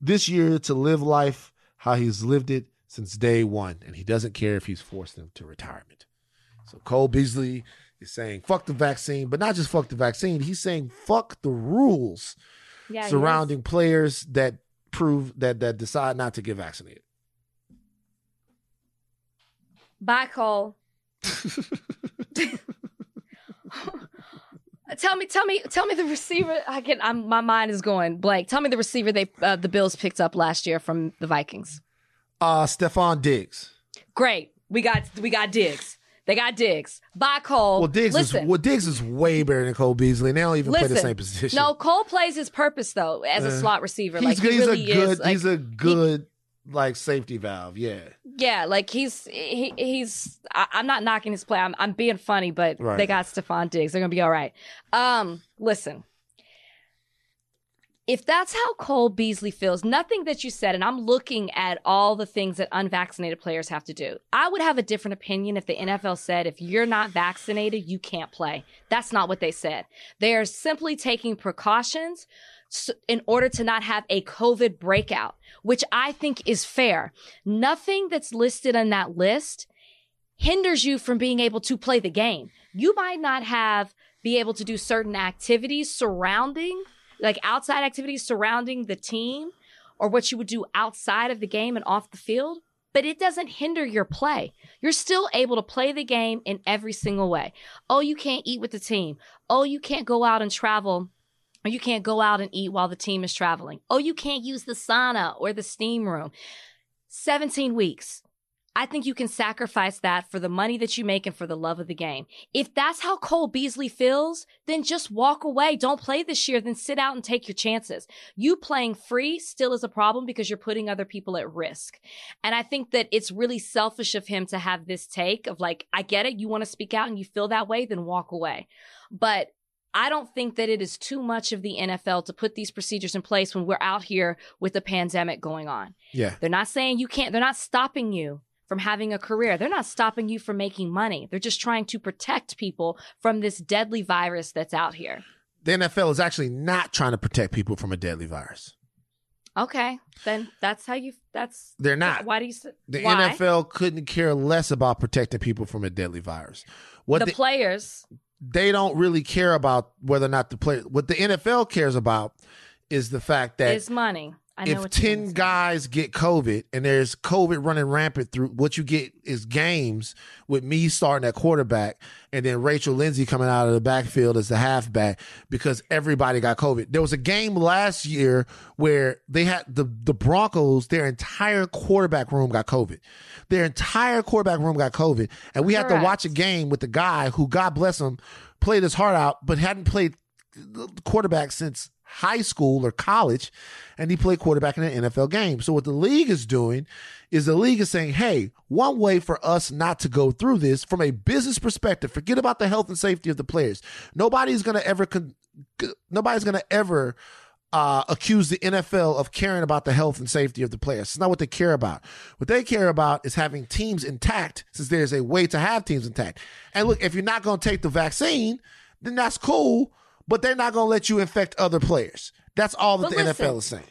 this year to live life how he's lived it since day one, and he doesn't care if he's forced into retirement. So Cole Beasley is saying fuck the vaccine, but not just fuck the vaccine. He's saying fuck the rules Yeah, surrounding players that prove that that decide not to get vaccinated. Bye, Cole. (laughs) (laughs) tell me, tell me, tell me the receiver. I can. I'm, my mind is going blank. Tell me the receiver they uh, the Bills picked up last year from the Vikings. Uh Stefon Diggs. Great. We got we got Diggs. They got Diggs. Bye, Cole. Well, Diggs Listen, is well, Diggs is way better than Cole Beasley. And they don't even play the same position. No, Cole plays his purpose though as a Uh, slot receiver. he's, like he he's really a good is. Like, he's a good like safety valve. Yeah. yeah, like he's he, he's. I, I'm not knocking his play. I'm I'm being funny, but Right. they got Stefon Diggs. They're gonna be all right. Um, listen. If that's how Cole Beasley feels, nothing that you said, and I'm looking at all the things that unvaccinated players have to do. I would have a different opinion if the NFL said, if you're not vaccinated, you can't play. That's not what they said. They are simply taking precautions in order to not have a COVID breakout, which I think is fair. Nothing that's listed on that list hinders you from being able to play the game. You might not have be able to do certain activities surrounding like outside activities surrounding the team or what you would do outside of the game and off the field, but it doesn't hinder your play. You're still able to play the game in every single way. Oh, you can't eat with the team. Oh, you can't go out and travel or you can't go out and eat while the team is traveling. Oh, you can't use the sauna or the steam room. 17 weeks. I think you can sacrifice that for the money that you make and for the love of the game. If that's how Cole Beasley feels, then just walk away. Don't play this year, then sit out and take your chances. You playing free still is a problem because you're putting other people at risk. And I think that it's really selfish of him to have this take of like, I get it. You want to speak out and you feel that way, then walk away. But I don't think that it is too much of the NFL to put these procedures in place when we're out here with a pandemic going on. Yeah. They're not saying you can't, they're not stopping you from having a career. They're not stopping you from making money. They're just trying to protect people from this deadly virus that's out here. The NFL is actually not trying to protect people from a deadly virus. Okay, then that's how you. That's They're not. Why do you? The why? NFL couldn't care less about protecting people from a deadly virus. What the the, players. They don't really care about whether or not the player. What the NFL cares about is the fact that it's money. If 10 guys get COVID and there's COVID running rampant through what you get is games with me starting at quarterback and then Rachel Lindsay coming out of the backfield as the halfback because everybody got COVID. There was a game last year where they had the, the Broncos, their entire quarterback room got COVID. Their entire quarterback room got COVID. And we had to watch a game with the guy who, God bless him, played his heart out, but hadn't played quarterback since high school or college, and he played quarterback in an NFL game. So what the league is doing is the league is saying, hey, one way for us not to go through this from a business perspective, forget about the health and safety of the players. Nobody's gonna ever con- nobody's gonna ever uh, accuse the NFL of caring about the health and safety of the players. It's not what they care about. What they care about is having teams intact, since there's a way to have teams intact. And look, if you're not going to take the vaccine, then that's cool, but they're not going to let you infect other players. That's all that But the listen, NFL is saying.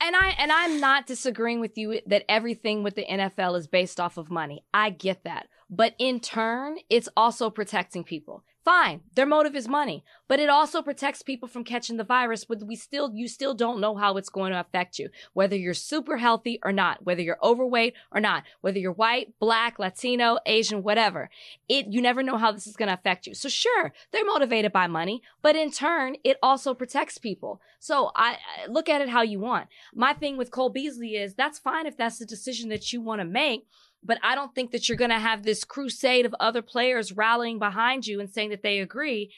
And I and I'm not disagreeing with you that everything with the NFL is based off of money. I get that. But in turn, it's also protecting people. Fine, their motive is money, but it also protects people from catching the virus. But we still, you still don't know how it's going to affect you, whether you're super healthy or not, whether you're overweight or not, whether you're white, black, Latino, Asian, whatever. It, you never know how this is going to affect you. So sure, they're motivated by money, but in turn, it also protects people. So I, I look at it how you want. My thing with Cole Beasley is that's fine if that's the decision that you want to make. But I don't think that you're going to have this crusade of other players rallying behind you and saying that they agree.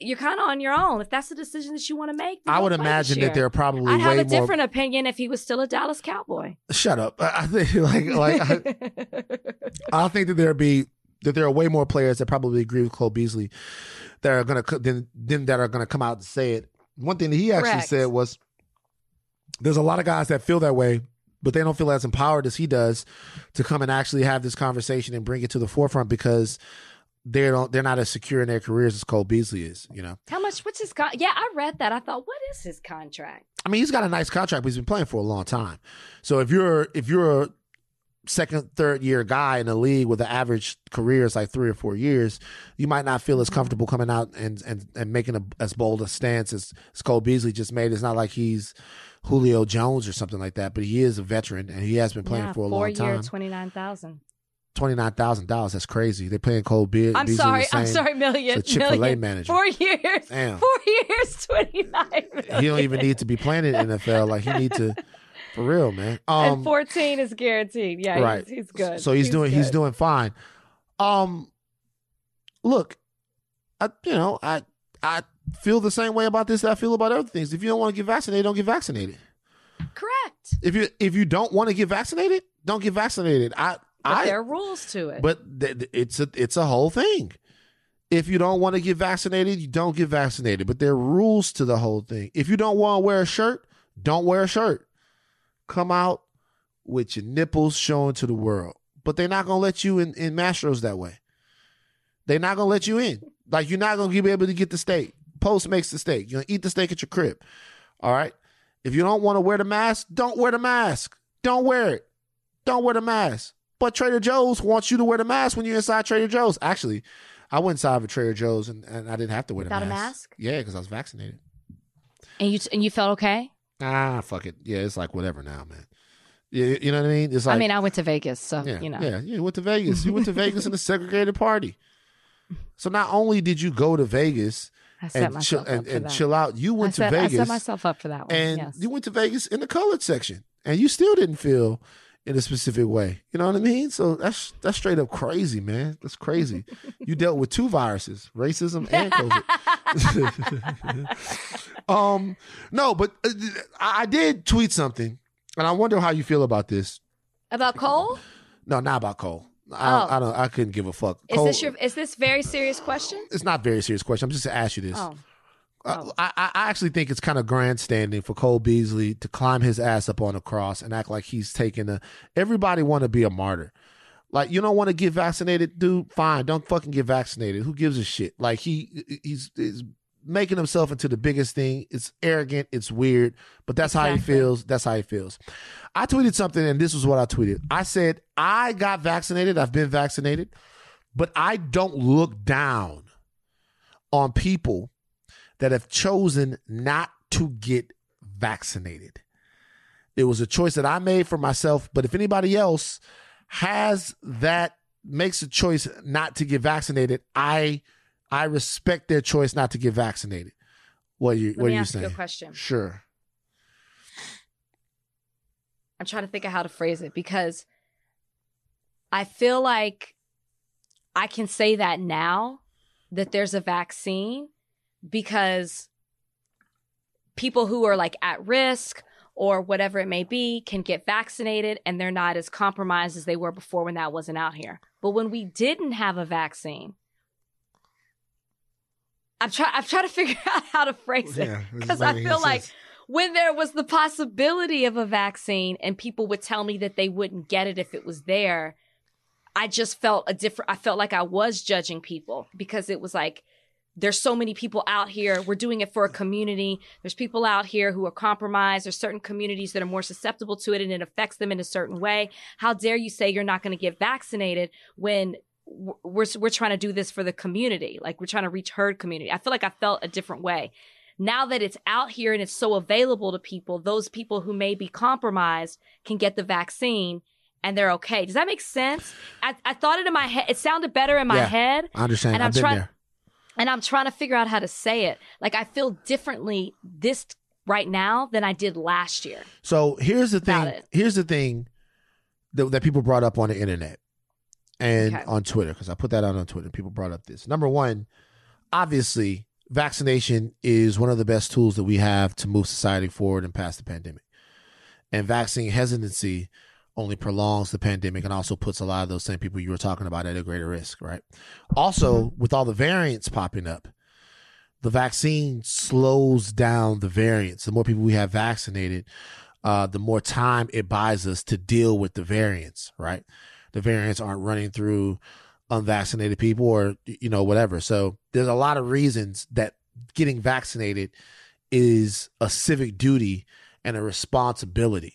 You're kind of on your own. If that's the decision that you want to make, I would imagine that there are probably I'd have a more. different opinion if he was still a Dallas Cowboy. Shut up. I think (laughs) like like I, (laughs) I think that there be that there are way more players that probably agree with Cole Beasley that are gonna than than that are gonna come out and say it. One thing that he actually Correct. said was there's a lot of guys that feel that way, but they don't feel as empowered as he does to come and actually have this conversation and bring it to the forefront because they don't they're not as secure in their careers as Cole Beasley is, you know. How much? What's his con? Yeah, I read that. I thought, what is his contract? I mean, he's got a nice contract, but he's been playing for a long time. So if you're if you're a second, third year guy in the league with an average career is like three or four years, you might not feel as mm-hmm. comfortable coming out and and, and making a, as bold a stance as, as Cole Beasley just made. It's not like he's Julio Jones or something like that, but he is a veteran and he has been playing yeah, for a four long time. year, twenty nine thousand. Twenty nine thousand dollars. That's crazy. They're paying Cole Be- I'm Beasley sorry. I'm sorry. Million. it's a Chick-fil-A million. manager. Four years. Damn. Four (laughs) years. Twenty nine. He don't even need to be playing in NFL. Like he need to, for real, man. Um, and fourteen is guaranteed. Yeah, right. he's, he's good. So he's, doing he's doing fine. Um look, I you know, I I feel the same way about this that I feel about other things. If you don't want to get vaccinated, don't get vaccinated. correct. If you if you don't want to get vaccinated, don't get vaccinated. I But I there are rules to it. but th- th- it's a it's a whole thing. If you don't want to get vaccinated, you don't get vaccinated. But there are rules to the whole thing. If you don't want to wear a shirt, don't wear a shirt. Come out with your nipples showing to the world. But they're not gonna let you in, in Mastro's that way. They're not gonna let you in. Like you're not gonna be able to get the steak. Post makes the steak. You're gonna eat the steak at your crib. All right. If you don't want to wear the mask, don't wear the mask. Don't wear it. Don't wear the mask. But Trader Joe's wants you to wear the mask when you're inside Trader Joe's. Actually, I went inside of a Trader Joe's and, and I didn't have to wear the Without a mask. mask? Yeah, because I was vaccinated. and you and you felt okay. Ah, fuck it. Yeah, it's like whatever now, man. You, you know what I mean? It's like I mean, I went to Vegas, so yeah, you know. yeah. You went to Vegas. You went to Vegas in a (laughs) segregated party. So not only did you go to Vegas and chill and, and chill out, you I went set, to I Vegas set myself up for that one. and yes. you went to Vegas in the colored section, and you still didn't feel in a specific way. You know what I mean? So that's that's straight up crazy, man. That's crazy. you dealt with two viruses, racism and COVID. (laughs) um, no, but uh, I I did tweet something, and I wonder how you feel about this. About Cole? No, not about Cole. I, Oh. I don't. I couldn't give a fuck. Is this your is this very serious question? It's not very serious question. I'm just gonna ask you this. Oh. Uh, I, I I actually think it's kind of grandstanding for Cole Beasley to climb his ass up on a cross and act like he's taking a. Everybody want to be a martyr. Like you don't want to get vaccinated, dude. Fine, don't fucking get vaccinated. Who gives a shit? Like he he's, he's making himself into the biggest thing. It's arrogant. It's weird, but that's how he feels. That's how he feels. I tweeted something, and this was what I tweeted. I said I got vaccinated. I've been vaccinated, but I don't look down on people that have chosen not to get vaccinated. It was a choice that I made for myself, but if anybody else has that makes a choice not to get vaccinated, I I respect their choice not to get vaccinated. What you Let what me are you ask you a question. Sure. I'm trying to think of how to phrase it because I feel like I can say that now that there's a vaccine because people who are like at risk or whatever it may be can get vaccinated and they're not as compromised as they were before when that wasn't out here. But when we didn't have a vaccine, I'm trying I'm trying to (laughs) figure out how to phrase it because is I feel like sense. when there was the possibility of a vaccine and people would tell me that they wouldn't get it if it was there, I just felt a different I felt like I was judging people because it was like there's so many people out here. We're doing it for a community. There's people out here who are compromised. There's certain communities that are more susceptible to it and it affects them in a certain way. How dare you say you're not going to get vaccinated when we're, we're trying to do this for the community? Like we're trying to reach herd community. I feel like I felt a different way. Now that it's out here and it's so available to people, those people who may be compromised can get the vaccine and they're okay. Does that make sense? I, I thought it in my head. It sounded better in my Yeah. head I understand. And I've I'm been trying- there. And I'm trying to figure out how to say it. Like I feel differently this right now than I did last year. So here's the thing. It. Here's the thing that, that people brought up on the internet. and Okay. on Twitter because I put that out on Twitter. People brought up this. Number one, obviously, vaccination is one of the best tools that we have to move society forward and past the pandemic. And vaccine hesitancy only prolongs the pandemic and also puts a lot of those same people you were talking about at a greater risk, right? Also, with all the variants popping up, the vaccine slows down the variants. The more people we have vaccinated, uh, the more time it buys us to deal with the variants, right? The variants aren't running through unvaccinated people or, you know, whatever. So there's a lot of reasons that getting vaccinated is a civic duty and a responsibility.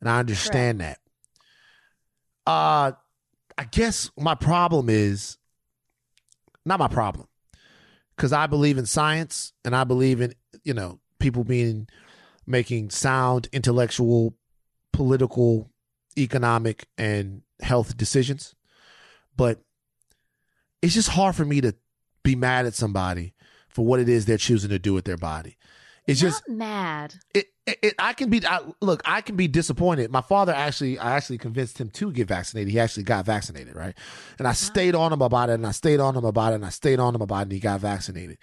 And I understand that. Uh, I guess my problem is not my problem because I believe in science and I believe in, you know, people being making sound intellectual, political, economic, and health decisions. But it's just hard for me to be mad at somebody for what it is they're choosing to do with their body. It's just mad. it, it, it I can be I, look I can be disappointed. My father actually I actually convinced him to get vaccinated. He actually got vaccinated, right? And I stayed on him about it, and I stayed on him about it, and I stayed on him about it, and he got vaccinated.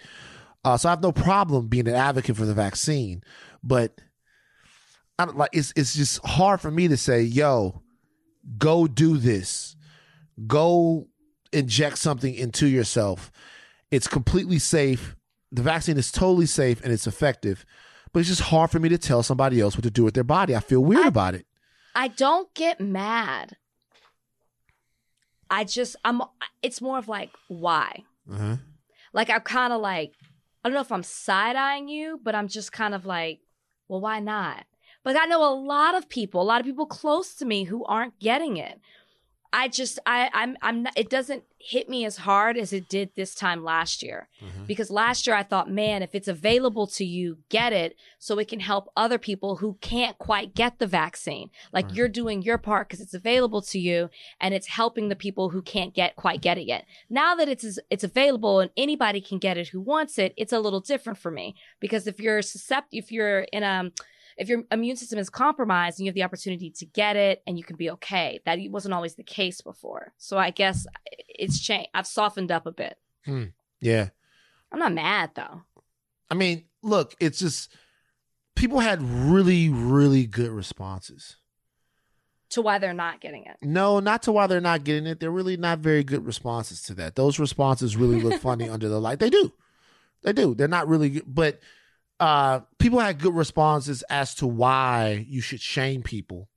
Uh, so I have no problem being an advocate for the vaccine, but I don't like it's it's just hard for me to say, yo, go do this, go inject something into yourself. It's completely safe. The vaccine is totally safe and it's effective, but it's just hard for me to tell somebody else what to do with their body. I feel weird I- about it. I don't get mad. I just I'm it's more of like why? Uh-huh. Like I'm kind of like I don't know if I'm side-eyeing you, but I'm just kind of like, well, why not? But I know a lot of people, a lot of people close to me who aren't getting it. I just I I'm I'm not, it doesn't hit me as hard as it did this time last year. Mm-hmm. Because last year I thought, man, if it's available to you, get it so it can help other people who can't quite get the vaccine. Like Right. you're doing your part because it's available to you and it's helping the people who can't get quite get it yet. Now that it's it's available and anybody can get it who wants it, it's a little different for me because if you're susceptible, if you're in a if your immune system is compromised and you have the opportunity to get it and you can be okay. That wasn't always the case before. So I guess it's changed. I've softened up a bit. Hmm. Yeah. I'm not mad though. I mean, look, it's just people had really, really good responses. To why they're not getting it. No, not to why they're not getting it. They're really not very good responses to that. Those responses really look funny (laughs) under the light. They do. They do. They're not really good. But uh, people had good responses as to why you should shame people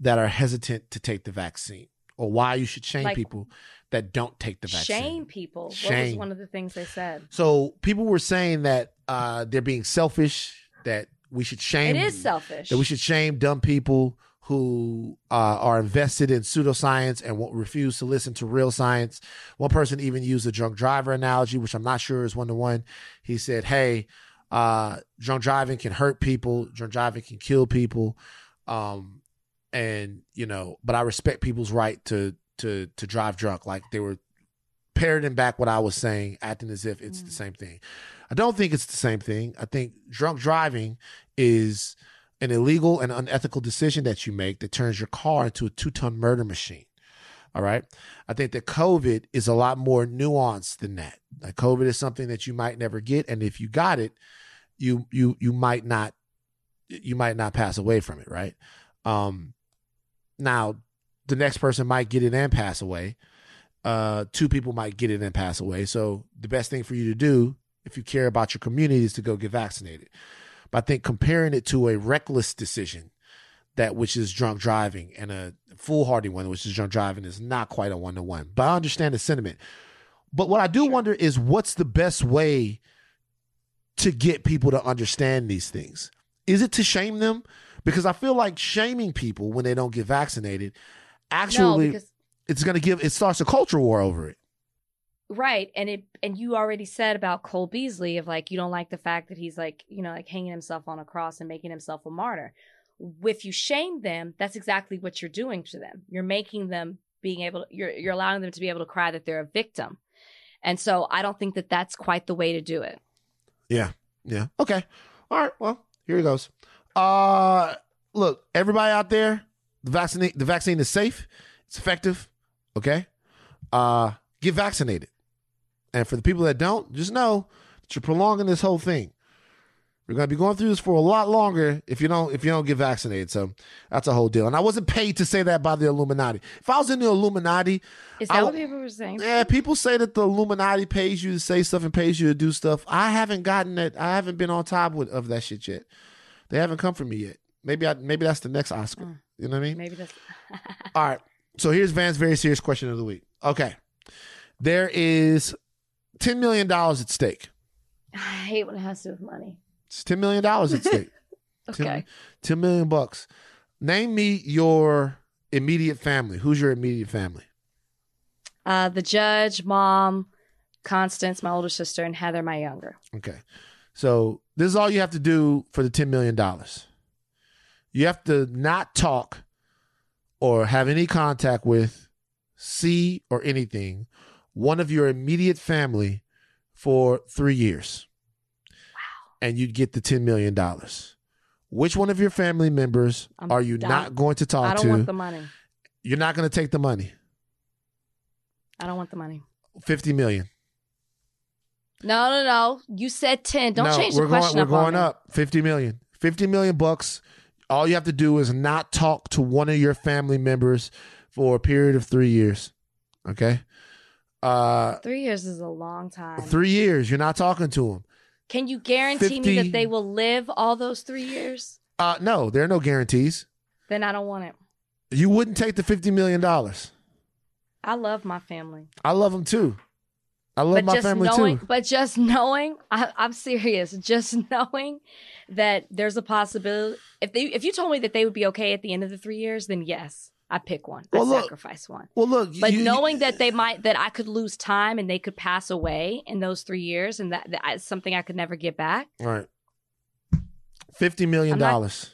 that are hesitant to take the vaccine or why you should shame Like- people that don't take the vaccine. Shame people. What was Shame. one of the things they said? So people were saying that uh, they're being selfish, that we should shame It is selfish. that we should shame dumb people who uh, are invested in pseudoscience and won't refuse to listen to real science. One person even used a drunk driver analogy, which I'm not sure is one to one. He said, "Hey, uh, drunk driving can hurt people. Drunk driving can kill people, um, and you know, but I respect people's right to to to drive drunk." Like they were parroting back what I was saying, acting as if it's the same thing. I don't think it's the same thing. I think drunk driving is an illegal and unethical decision that you make that turns your car into a two ton murder machine. All right. I think that COVID is a lot more nuanced than that. Like COVID is something that you might never get. And if you got it, you you you might not you might not pass away from it, right? Um now the next person might get it and pass away. Uh two people might get it and pass away. So the best thing for you to do if you care about your community is to go get vaccinated. But I think comparing it to a reckless decision, that which is drunk driving, and a foolhardy one, which is drunk driving, is not quite a one to one. But I understand the sentiment. But what I do wonder is what's the best way to get people to understand these things? Is it to shame them? Because I feel like shaming people when they don't get vaccinated actually no, because it's going to give it starts a culture war over it. right, and it and you already said about Cole Beasley of like you don't like the fact that he's like you know like hanging himself on a cross and making himself a martyr. If you shame them, that's exactly what you're doing to them. You're making them being able you're you're allowing them to be able to cry that they're a victim. And so I don't think that that's quite the way to do it. Yeah. Yeah. Okay. All right. Well, here it goes. Uh look, everybody out there, the vaccine the vaccine is safe, it's effective. Okay. uh, get vaccinated. And for the people that don't, just know that you're prolonging this whole thing. We're gonna be going through this for a lot longer if you don't if you don't get vaccinated. So that's a whole deal. And I wasn't paid to say that by the Illuminati. If I was in the Illuminati, Is that w- what people were saying? yeah, people say that the Illuminati pays you to say stuff and pays you to do stuff. I haven't gotten that. I haven't been on top with, of that shit yet. They haven't come for me yet. Maybe I maybe that's the next Oscar. Mm. You know what I mean? Maybe that's. (laughs) All right. So here's Van's very serious question of the week. Okay. There is $10 million at stake. I hate when it has to do with money. It's $10 million at stake. (laughs) 10 Okay. 10 million bucks. Name me your immediate family. Who's your immediate family? Uh, the judge, mom, Constance, my older sister, and Heather, my younger. Okay. So this is all you have to do for the $10 million. You have to not talk or have any contact with, see, or anything one of your immediate family for three years. And you'd get the $10 million. Which one of your family members I'm are you down. not going to talk to? I don't to? want the money. You're not going to take the money. I don't want the money. 50 million. No, no, no. You said 10. Don't no, change we're the question going, up We're on going up. 50 million. 50 million bucks. All you have to do is not talk to one of your family members for a period of three years. Okay? Uh Three years is a long time. three years. You're not talking to them. Can you guarantee me that they will live all those three years? Uh no, there are no guarantees. Then I don't want it. You wouldn't take the 50 million dollars. I love my family. I love them too. I love but my family knowing, too. but just knowing, I, I'm serious. Just (laughs) knowing that there's a possibility. If they, if you told me that they would be okay at the end of the three years, then yes, I pick one. Well, I look, sacrifice one. Well, look, But you- knowing that they might, that I could lose time and they could pass away in those three years, and that, that is something I could never get back. All right. 50 million dollars.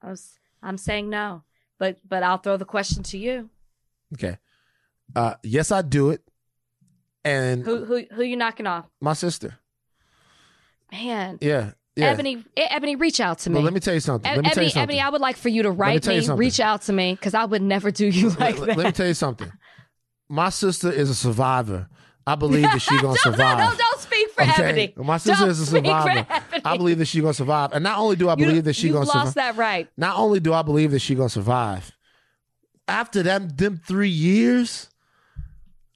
I was, I'm saying no. But but I'll throw the question to you. Okay. Uh yes, I do it. And Who who who you knocking off? my sister. Man, Yeah. Yeah. Ebony, E- Ebony, reach out to me. Well, let me tell you something. Let me tell Ebony, you something. Ebony, I would like for you to write me, something. reach out to me, because I would never do you like let, that. let me tell you something. My sister is a survivor. I believe that she's (laughs) gonna survive. no, no, don't speak for okay? Ebony. My sister Don't is a survivor. I believe that she's gonna survive. And not only do I You- believe that she's gonna lost survive, that right. not only do I believe that she's gonna survive, after them them three years,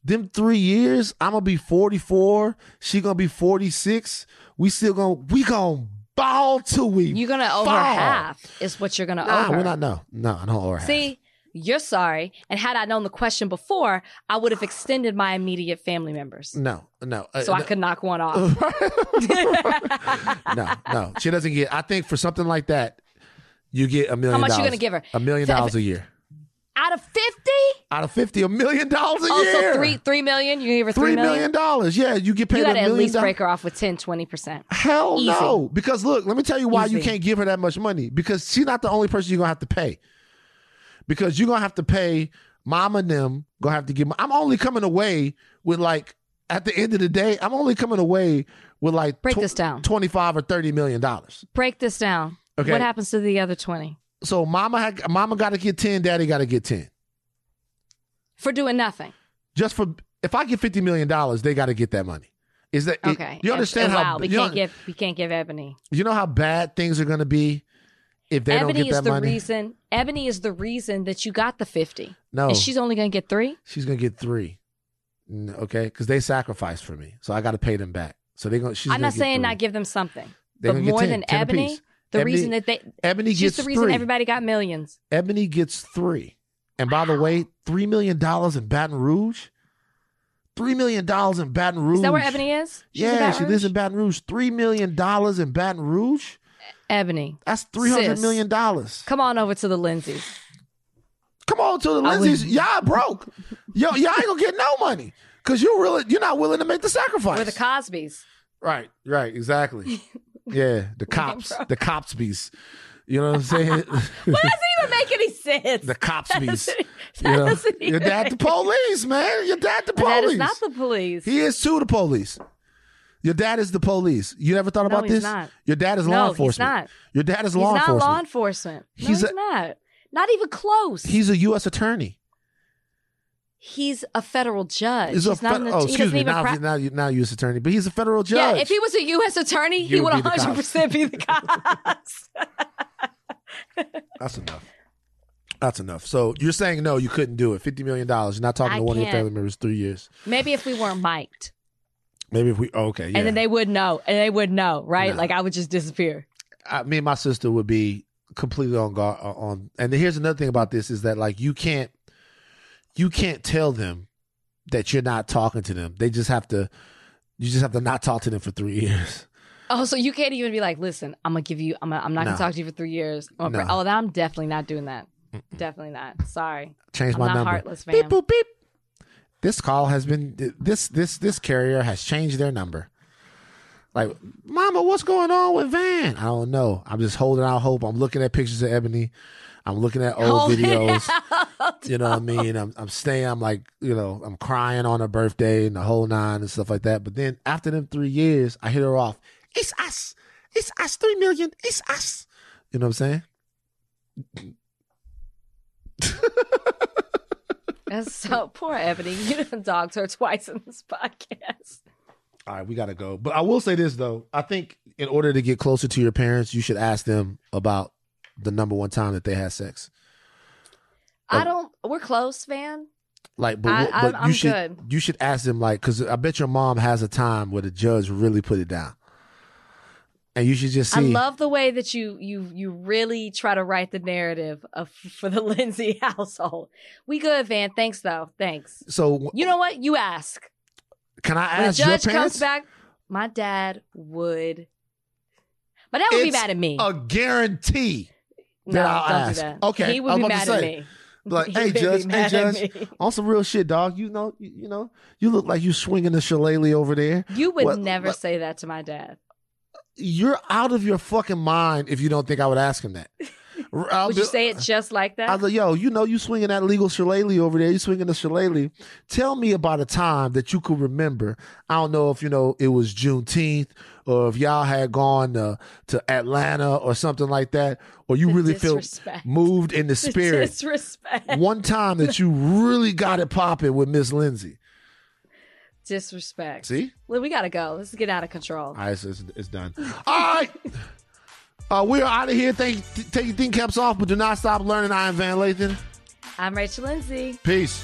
them three years, I'm gonna be 44. She gonna be 46. We still gonna we gonna ball till we You're gonna owe fall. her half. Is what you're gonna Nah, owe her. we're not. No, no, I don't owe her half. See, you're sorry. And had I known the question before, I would have extended my immediate family members, No, no. Uh, so I could knock one off. (laughs) no, no. She doesn't get. I think for something like that, you get a million. How much you dollars. gonna give her? A million dollars a year. Out of fifty, Out of fifty, a million dollars a oh, also year. three three million. You give her Three million million. dollars. Yeah, you get paid You got to at least dollars. break her off with 10, 20 percent. Hell Easy. no. Because look, let me tell you why you can't give her that much money. Because she's not the only person you're gonna have to pay. Because you're gonna have to pay mom and them. Gonna have to give. I'm only coming away with like at the end of the day, I'm only coming away with like Break this down. twenty five or thirty million dollars. Break this down. Okay. What happens to the other twenty So mama had, mama got to get ten, daddy got to get ten. for doing nothing? Just for if I get fifty million dollars, they got to get that money. Is that it- Okay. you understand and how wow, we can't know, give we can't give Ebony. you know how bad things are going to be if they Ebony don't get is that the money? reason. Ebony is the reason that you got the fifty. No. and she's only going to get three. She's gonna get three. Okay, because they sacrificed for me, so I got to pay them back. So they're gonna. I'm gonna not saying three. not give them something, They're but more than 10 Ebony, apiece. The Ebony- reason that they Ebony gets the reason three. everybody got millions. Ebony gets three, and by the way, three million dollars in Baton Rouge. Three million dollars in Baton Rouge. Is that where Ebony is? She's yeah, she lives in Baton Rouge. Three million dollars in Baton Rouge. Ebony. That's three hundred million dollars. Come on over to the Lindsays. Come on to the Lindsays. Y'all broke. Yo, y'all ain't gonna get no money because you're really you're not willing to make the sacrifice. We're the Cosbys. Right, right, exactly. (laughs) Yeah, the cops, the cops bees. You know what I'm saying? (laughs) What doesn't even make any sense. the cops bees. You know? Your dad the police, man. Your dad the But that police. is not the police. he is too the police. Your dad is the police. You never thought No, about he's this? not. Your dad is No, law he's enforcement. not. Your dad is he's law not enforcement. law enforcement. No, He's he's, a- not. Not even close. He's a U.S. attorney. He's a federal judge. He's He's, a not an, oh, excuse me. Now, pra- now, now U.S. attorney, but he's a federal judge. Yeah, if he was a U.S. attorney, he You would would 100% be the (laughs) cops. That's enough. That's enough. So you're saying no, you couldn't do it. Fifty million dollars. You're not talking I to one of your family members three years. Maybe if we weren't mic'd. Maybe if we oh, okay, yeah. And then they would know. And they would know, right? No. Like I would just disappear. I, me and my sister would be completely on guard uh, on. And here's another thing about this is that like you can't you can't tell them that you're not talking to them. They just have to you just have to not talk to them for three (laughs) years. Oh, so you can't even be like, listen, I'm gonna give you. I'm. Gonna, I'm not No. gonna talk to you for three years. I'm No. Oh, then I'm definitely not doing that. Definitely not. Sorry. Change I'm my not number. heartless, beep boop beep. This call has been this this this carrier has changed their number. Like, Mama, what's going on with Van? I don't know. I'm just holding out hope. I'm looking at pictures of Ebony. I'm looking at old Holding videos. You know what I mean? I'm I'm staying. I'm like, you know, I'm crying on her birthday and the whole nine and stuff like that. But then after them three years, I hit her off. It's us. It's us. Three million. It's us. You know what I'm saying? That's so poor Ebony. You done dogged her twice in this podcast. All right, we gotta go. But I will say this though. I think in order to get closer to your parents, you should ask them about the number one time that they had sex. I don't. We're close, man. Like, but, I- but you I'm should good. you should ask them like because I bet your mom has a time where the judge really put it down, and you should just see. I love the way that you you you really try to write the narrative of (laughs) for the (laughs) Lindsay household. We good, Van. Thanks though. Thanks. so You know what? You ask. can I When the ask your judge comes back, my dad would. My dad would be It's mad at me. A guarantee. No, that I'll don't ask. do that. Okay, he would be mad say. at me. Like, (laughs) He hey judge, hey judge, on some real shit, dog. You know, you, you know, you look like you swinging the shillelagh over there. You would What- never what- say that to my dad. You're out of your fucking mind if you don't think I would ask him that. (laughs) I'll Would be- you say it just like that? I was like, yo, you know, you swinging that legal shillelagh over there. You swinging the shillelagh. Tell me about a time that you could remember. I don't know if you know it was Juneteenth or if y'all had gone to, to Atlanta or something like that, or you The really feel moved in the (laughs) The spirit. disrespect. One time that you really got it popping with Miss Lindsay. Disrespect. See? Well, we gotta go. Let's get out of control. All right, so it's, it's done. All right. (laughs) Uh, we're out of here. Take, take your thin caps off, but do not stop learning. I am Van Lathan. I'm Rachel Lindsay. Peace.